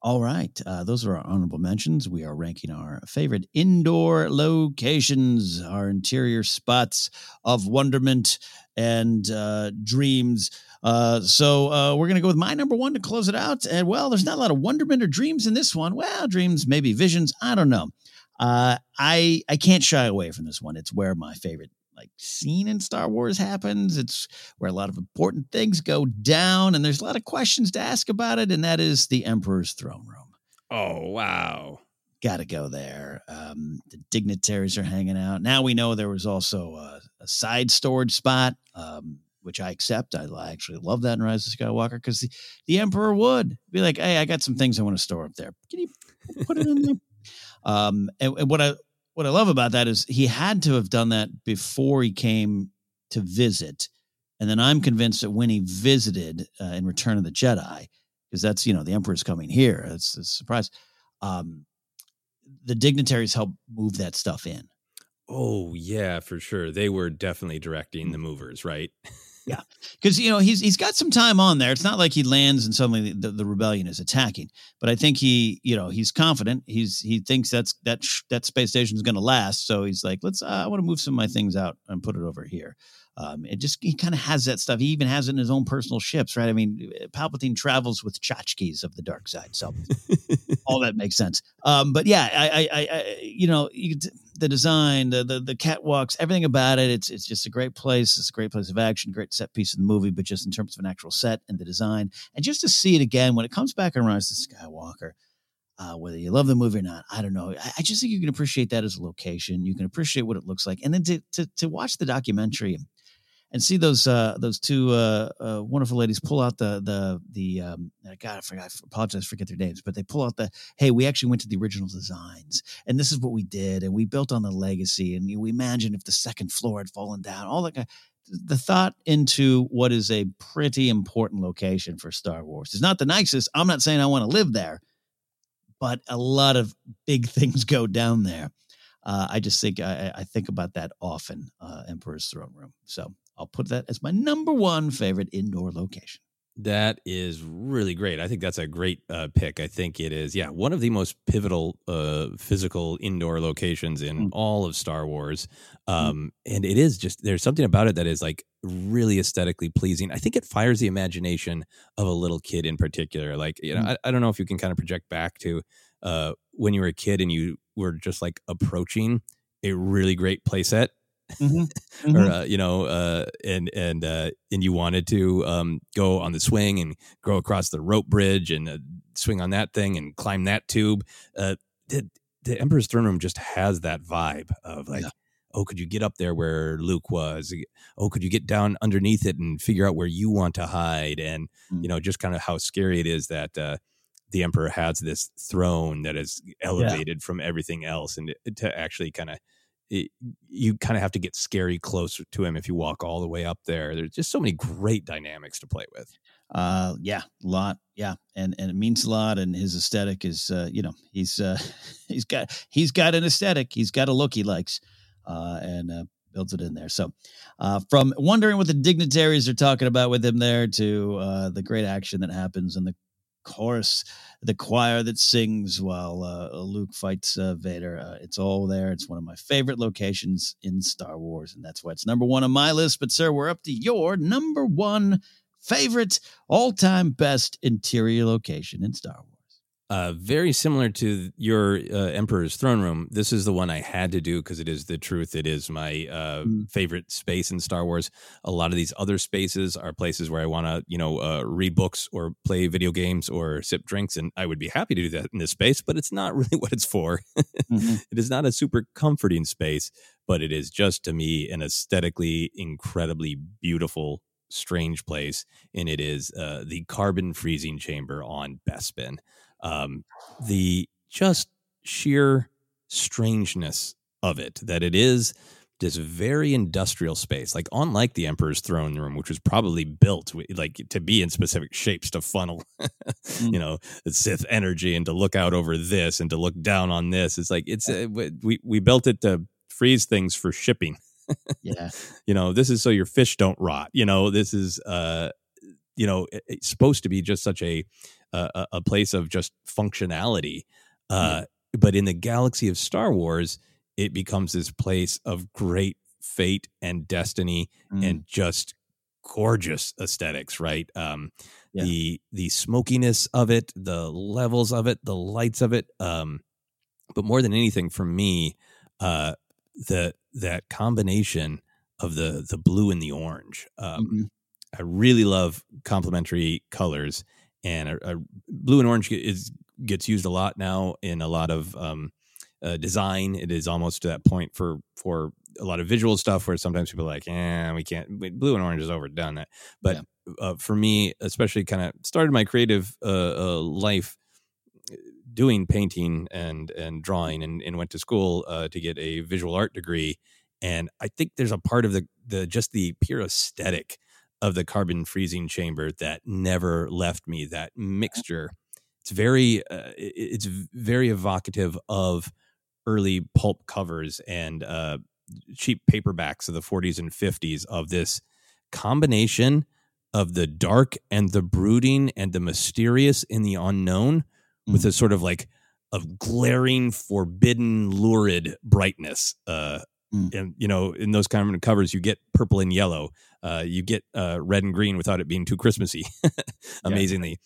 All right, uh, those are our honorable mentions. We are ranking our favorite indoor locations, our interior spots of wonderment and uh, dreams. Uh, so uh, we're going to go with my number one to close it out. And well, there's not a lot of wonderment or dreams in this one. Well, dreams, maybe visions. I don't know. Uh, I I can't shy away from this one. It's where my favorite like scene in Star Wars happens. It's where a lot of important things go down, and there's a lot of questions to ask about it, and that is the Emperor's throne room. Oh wow! Got to go there. Um, the dignitaries are hanging out. Now we know there was also a, a side storage spot. Um, which I accept. I, I actually love that in Rise of Skywalker because the, the Emperor would be like, "Hey, I got some things I want to store up there. Can you put it in there?" Um, and, and what I what I love about that is he had to have done that before he came to visit, and then I'm convinced that when he visited uh, in Return of the Jedi, because that's you know the Emperor's coming here, it's, it's a surprise. Um, the dignitaries helped move that stuff in. Oh yeah, for sure. They were definitely directing the movers, right? yeah, because you know he's he's got some time on there. It's not like he lands and suddenly the, the rebellion is attacking. But I think he, you know, he's confident. He's he thinks that's that sh- that space station is going to last. So he's like, let's. Uh, I want to move some of my things out and put it over here. Um, it just he kind of has that stuff. He even has it in his own personal ships, right? I mean, Palpatine travels with tchotchkes of the dark side, so all that makes sense. Um, but yeah, I, I, I, you know, you, the design, the, the the catwalks, everything about it. It's it's just a great place. It's a great place of action, great set piece of the movie. But just in terms of an actual set and the design, and just to see it again when it comes back around as the Skywalker. Uh, whether you love the movie or not, I don't know. I, I, just think you can appreciate that as a location. You can appreciate what it looks like, and then to to, to watch the documentary and see those uh, those two uh, uh, wonderful ladies pull out the the the um, God I forgot I apologize forget their names but they pull out the hey we actually went to the original designs and this is what we did and we built on the legacy and we imagine if the second floor had fallen down all that the thought into what is a pretty important location for Star Wars it's not the nicest I'm not saying I want to live there but a lot of big things go down there. Uh, I just think I, I, think about that often, uh, Emperor's Throne Room. So I'll put that as my number one favorite indoor location. That is really great. I think that's a great uh, pick. I think it is, yeah, one of the most pivotal uh, physical indoor locations in mm. all of Star Wars. Mm. Um, mm. And it is just, there's something about it that is like really aesthetically pleasing. I think it fires the imagination of a little kid in particular. Like, you know, mm. I, I, don't know if you can kind of project back to uh, when you were a kid and you were just like approaching a really great playset mm-hmm. Mm-hmm. or uh, you know, uh, and and uh, and you wanted to um, go on the swing and go across the rope bridge and uh, swing on that thing and climb that tube. Uh, the, the Emperor's Throne Room just has that vibe of like. Yeah. Oh, could you get up there where Luke was? Oh, could you get down underneath it and figure out where you want to hide? And mm-hmm. you know, just kind of how scary it is that uh, the emperor has this throne that is elevated yeah. from everything else and to actually kind of it, you kind of have to get scary close to him if you walk all the way up there. There's just so many great dynamics to play with. Uh, yeah, a lot. Yeah, and and it means a lot. And his aesthetic is, uh, you know, he's uh, he's got he's got an aesthetic. He's got a look he likes, uh, and uh, builds it in there. So, uh, from wondering what the dignitaries are talking about with him there to uh, the great action that happens and the chorus, the choir that sings while uh, Luke fights uh, Vader. Uh, it's all there. It's one of my favorite locations in Star Wars, and that's why it's number one on my list. But, sir, we're up to your number one favorite, all time best interior location in Star Wars. Uh, very similar to your uh, Emperor's Throne Room. This is the one I had to do because it is the truth. It is my uh, mm. favorite space in Star Wars. A lot of these other spaces are places where I want to, you know, uh, read books or play video games or sip drinks, and I would be happy to do that in this space. But it's not really what it's for. mm-hmm. It is not a super comforting space, but it is just to me an aesthetically incredibly beautiful strange place, and it is uh, the carbon freezing chamber on Bespin um, the just sheer strangeness of it that it is this very industrial space. Like unlike the emperor's throne room which was probably built like to be in specific shapes to funnel mm. you know the sith energy and to look out over this and to look down on this. It's like it's uh, we we built it to freeze things for shipping. Yeah. You know this is so your fish don't rot. You know this is uh you know it's supposed to be just such a a, a place of just functionality. Uh, yeah. But in the galaxy of Star Wars, it becomes this place of great fate and destiny mm. and just gorgeous aesthetics, right? Um, yeah. The the smokiness of it, the levels of it, the lights of it. Um, but more than anything, for me, uh, the that combination of the the blue and the orange. Um, mm-hmm. I really love complementary colors, and a, a blue and orange is gets used a lot now in a lot of um, uh, design. It is almost to that point for for a lot of visual stuff where sometimes people are like, "Yeah, we can't." Blue and orange is overdone. That, but yeah. uh, for me, especially, kind of started my creative uh, uh, life uh, doing painting and and drawing, and, and went to school uh, to get a visual art degree. And I think there's a part of the the just the pure aesthetic of the carbon freezing chamber that never left me. That mixture, it's very, uh, it's very evocative of early pulp covers and uh, cheap paperbacks of the 40s and 50s of this combination of the dark and the brooding and the mysterious and the unknown with a sort of like a glaring, forbidden, lurid brightness. Uh, and you know, in those kind of covers, you get purple and yellow. Uh, you get uh, red and green without it being too Christmassy. Amazingly,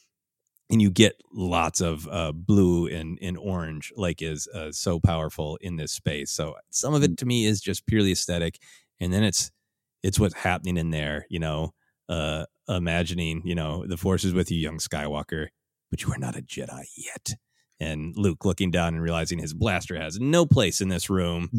and you get lots of uh, blue and, and orange, like is uh, so powerful in this space. So some of it to me is just purely aesthetic, and then it's it's what's happening in there. You know, uh, imagining you know the force is with you, young Skywalker, but you are not a Jedi yet. And Luke looking down and realizing his blaster has no place in this room,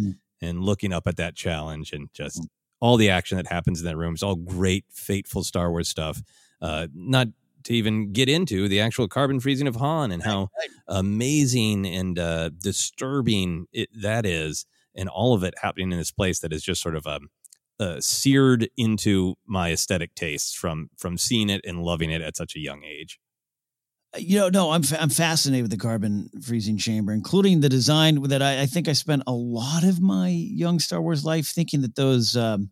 and looking up at that challenge, and just all the action that happens in that room is all great, fateful Star Wars stuff. Uh, not to even get into the actual carbon freezing of Han and how amazing and uh, disturbing it, that is, and all of it happening in this place that is just sort of um, uh, seared into my aesthetic tastes from from seeing it and loving it at such a young age. You know, no, I'm I'm fascinated with the carbon freezing chamber, including the design that I, I think I spent a lot of my young Star Wars life thinking that those um,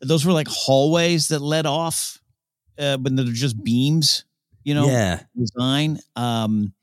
those were like hallways that led off, uh, but they're just beams. You know, Yeah. design. Um,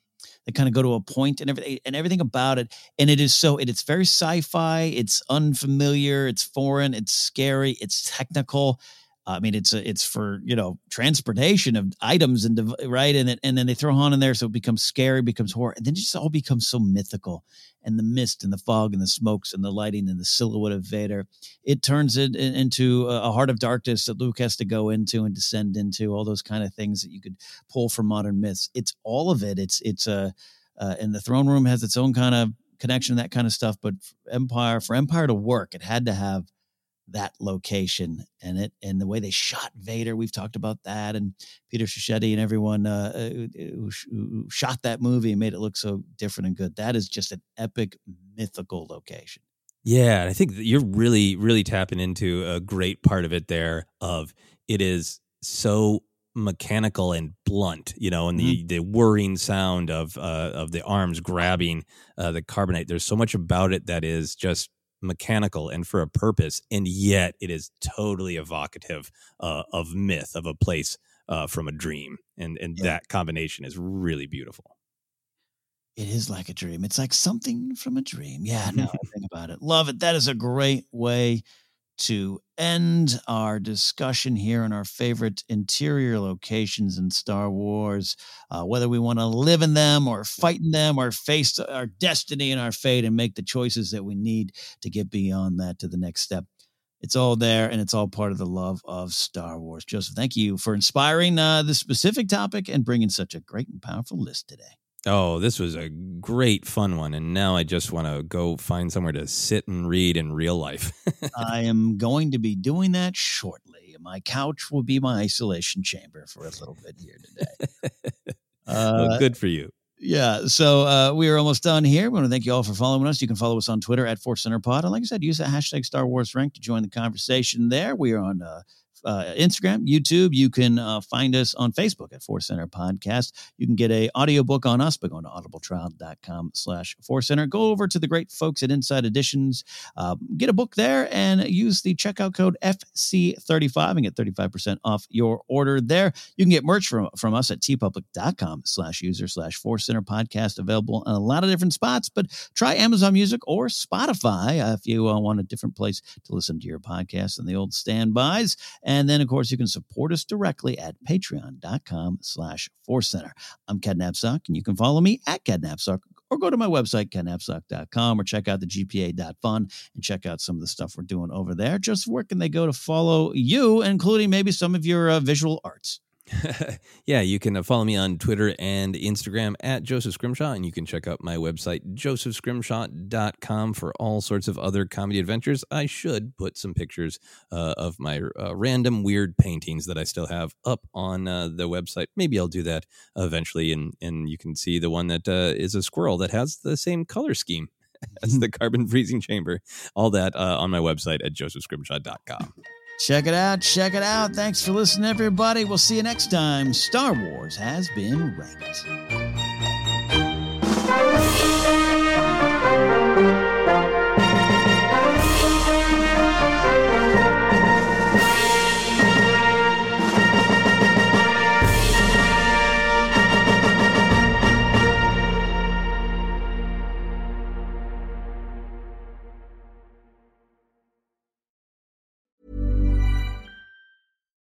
they kind of go to a point and everything and everything about it, and it is so it, it's very sci-fi. It's unfamiliar. It's foreign. It's scary. It's technical. I mean, it's a, it's for you know transportation of items and right, and and then they throw Han in there, so it becomes scary, becomes horror, and then it just all becomes so mythical. And the mist and the fog and the smokes and the lighting and the silhouette of Vader, it turns it into a heart of darkness that Luke has to go into and descend into. All those kind of things that you could pull from modern myths. It's all of it. It's it's a uh, and the throne room has its own kind of connection, that kind of stuff. But Empire for Empire to work, it had to have that location and it and the way they shot Vader. We've talked about that, and Peter Suschitzky and everyone uh, uh, who, who shot that movie and made it look so different and good. That is just an epic, mythical location. Yeah, and I think you're really, really tapping into a great part of it there. Of it is so mechanical and blunt, you know, and the the whirring sound of uh, of the arms grabbing uh, the carbonite. There's so much about it that is just mechanical and for a purpose, and yet it is totally evocative uh, of myth of a place uh, from a dream, and and that combination is really beautiful. It is like a dream. It's like something from a dream. Yeah, no, think about it. Love it. That is a great way to end our discussion here on our favorite interior locations in Star Wars. Uh, whether we want to live in them or fight in them or face our destiny and our fate and make the choices that we need to get beyond that to the next step. It's all there and it's all part of the love of Star Wars. Joseph, thank you for inspiring uh, this specific topic and bringing such a great and powerful list today. Oh, this was a great fun one. And now I just want to go find somewhere to sit and read in real life. I am going to be doing that shortly. My couch will be my isolation chamber for a little bit here today. Well, Uh, good for you. Yeah. So uh, we are almost done here. We want to thank you all for following us. You can follow us on Twitter at Force Center Pod. And like I said, use the hashtag Star Wars Rank to join the conversation there. We are on uh, uh, Instagram, YouTube. You can uh, find us on Facebook at Force Center Podcast. You can get a audiobook on us by going to audibletrial.com slash Force Center. Go over to the great folks at Insight Editions. Uh, get a book there and use the checkout code FC35 and get 35% off your order there. You can get merch from, from us at teepublic.com slash user slash Force Center Podcast available in a lot of different spots, but try Amazon Music or Spotify uh, if you uh, want a different place to listen to your podcast than the old standbys. And then, of course, you can support us directly at patreon.com slash Force Center. I'm Ken Napzok, and you can follow me at Ken Napzok or go to my website, kennapzok.com, or check out the GPA.fun and check out some of the stuff we're doing over there. Just where can they go to follow you, including maybe some of your uh, visual arts? yeah, you can uh, follow me on Twitter and Instagram at Joseph Scrimshaw, and you can check out my website, josephscrimshaw.com, for all sorts of other comedy adventures. I should put some pictures uh, of my uh, random weird paintings that I still have up on uh, the website. Maybe I'll do that eventually, and, and you can see the one that uh, is a squirrel that has the same color scheme as the carbon freezing chamber. All that uh, on my website at josephscrimshaw.com. Check it out. Check it out. Thanks for listening, everybody. We'll see you next time. Star Wars has been ranked.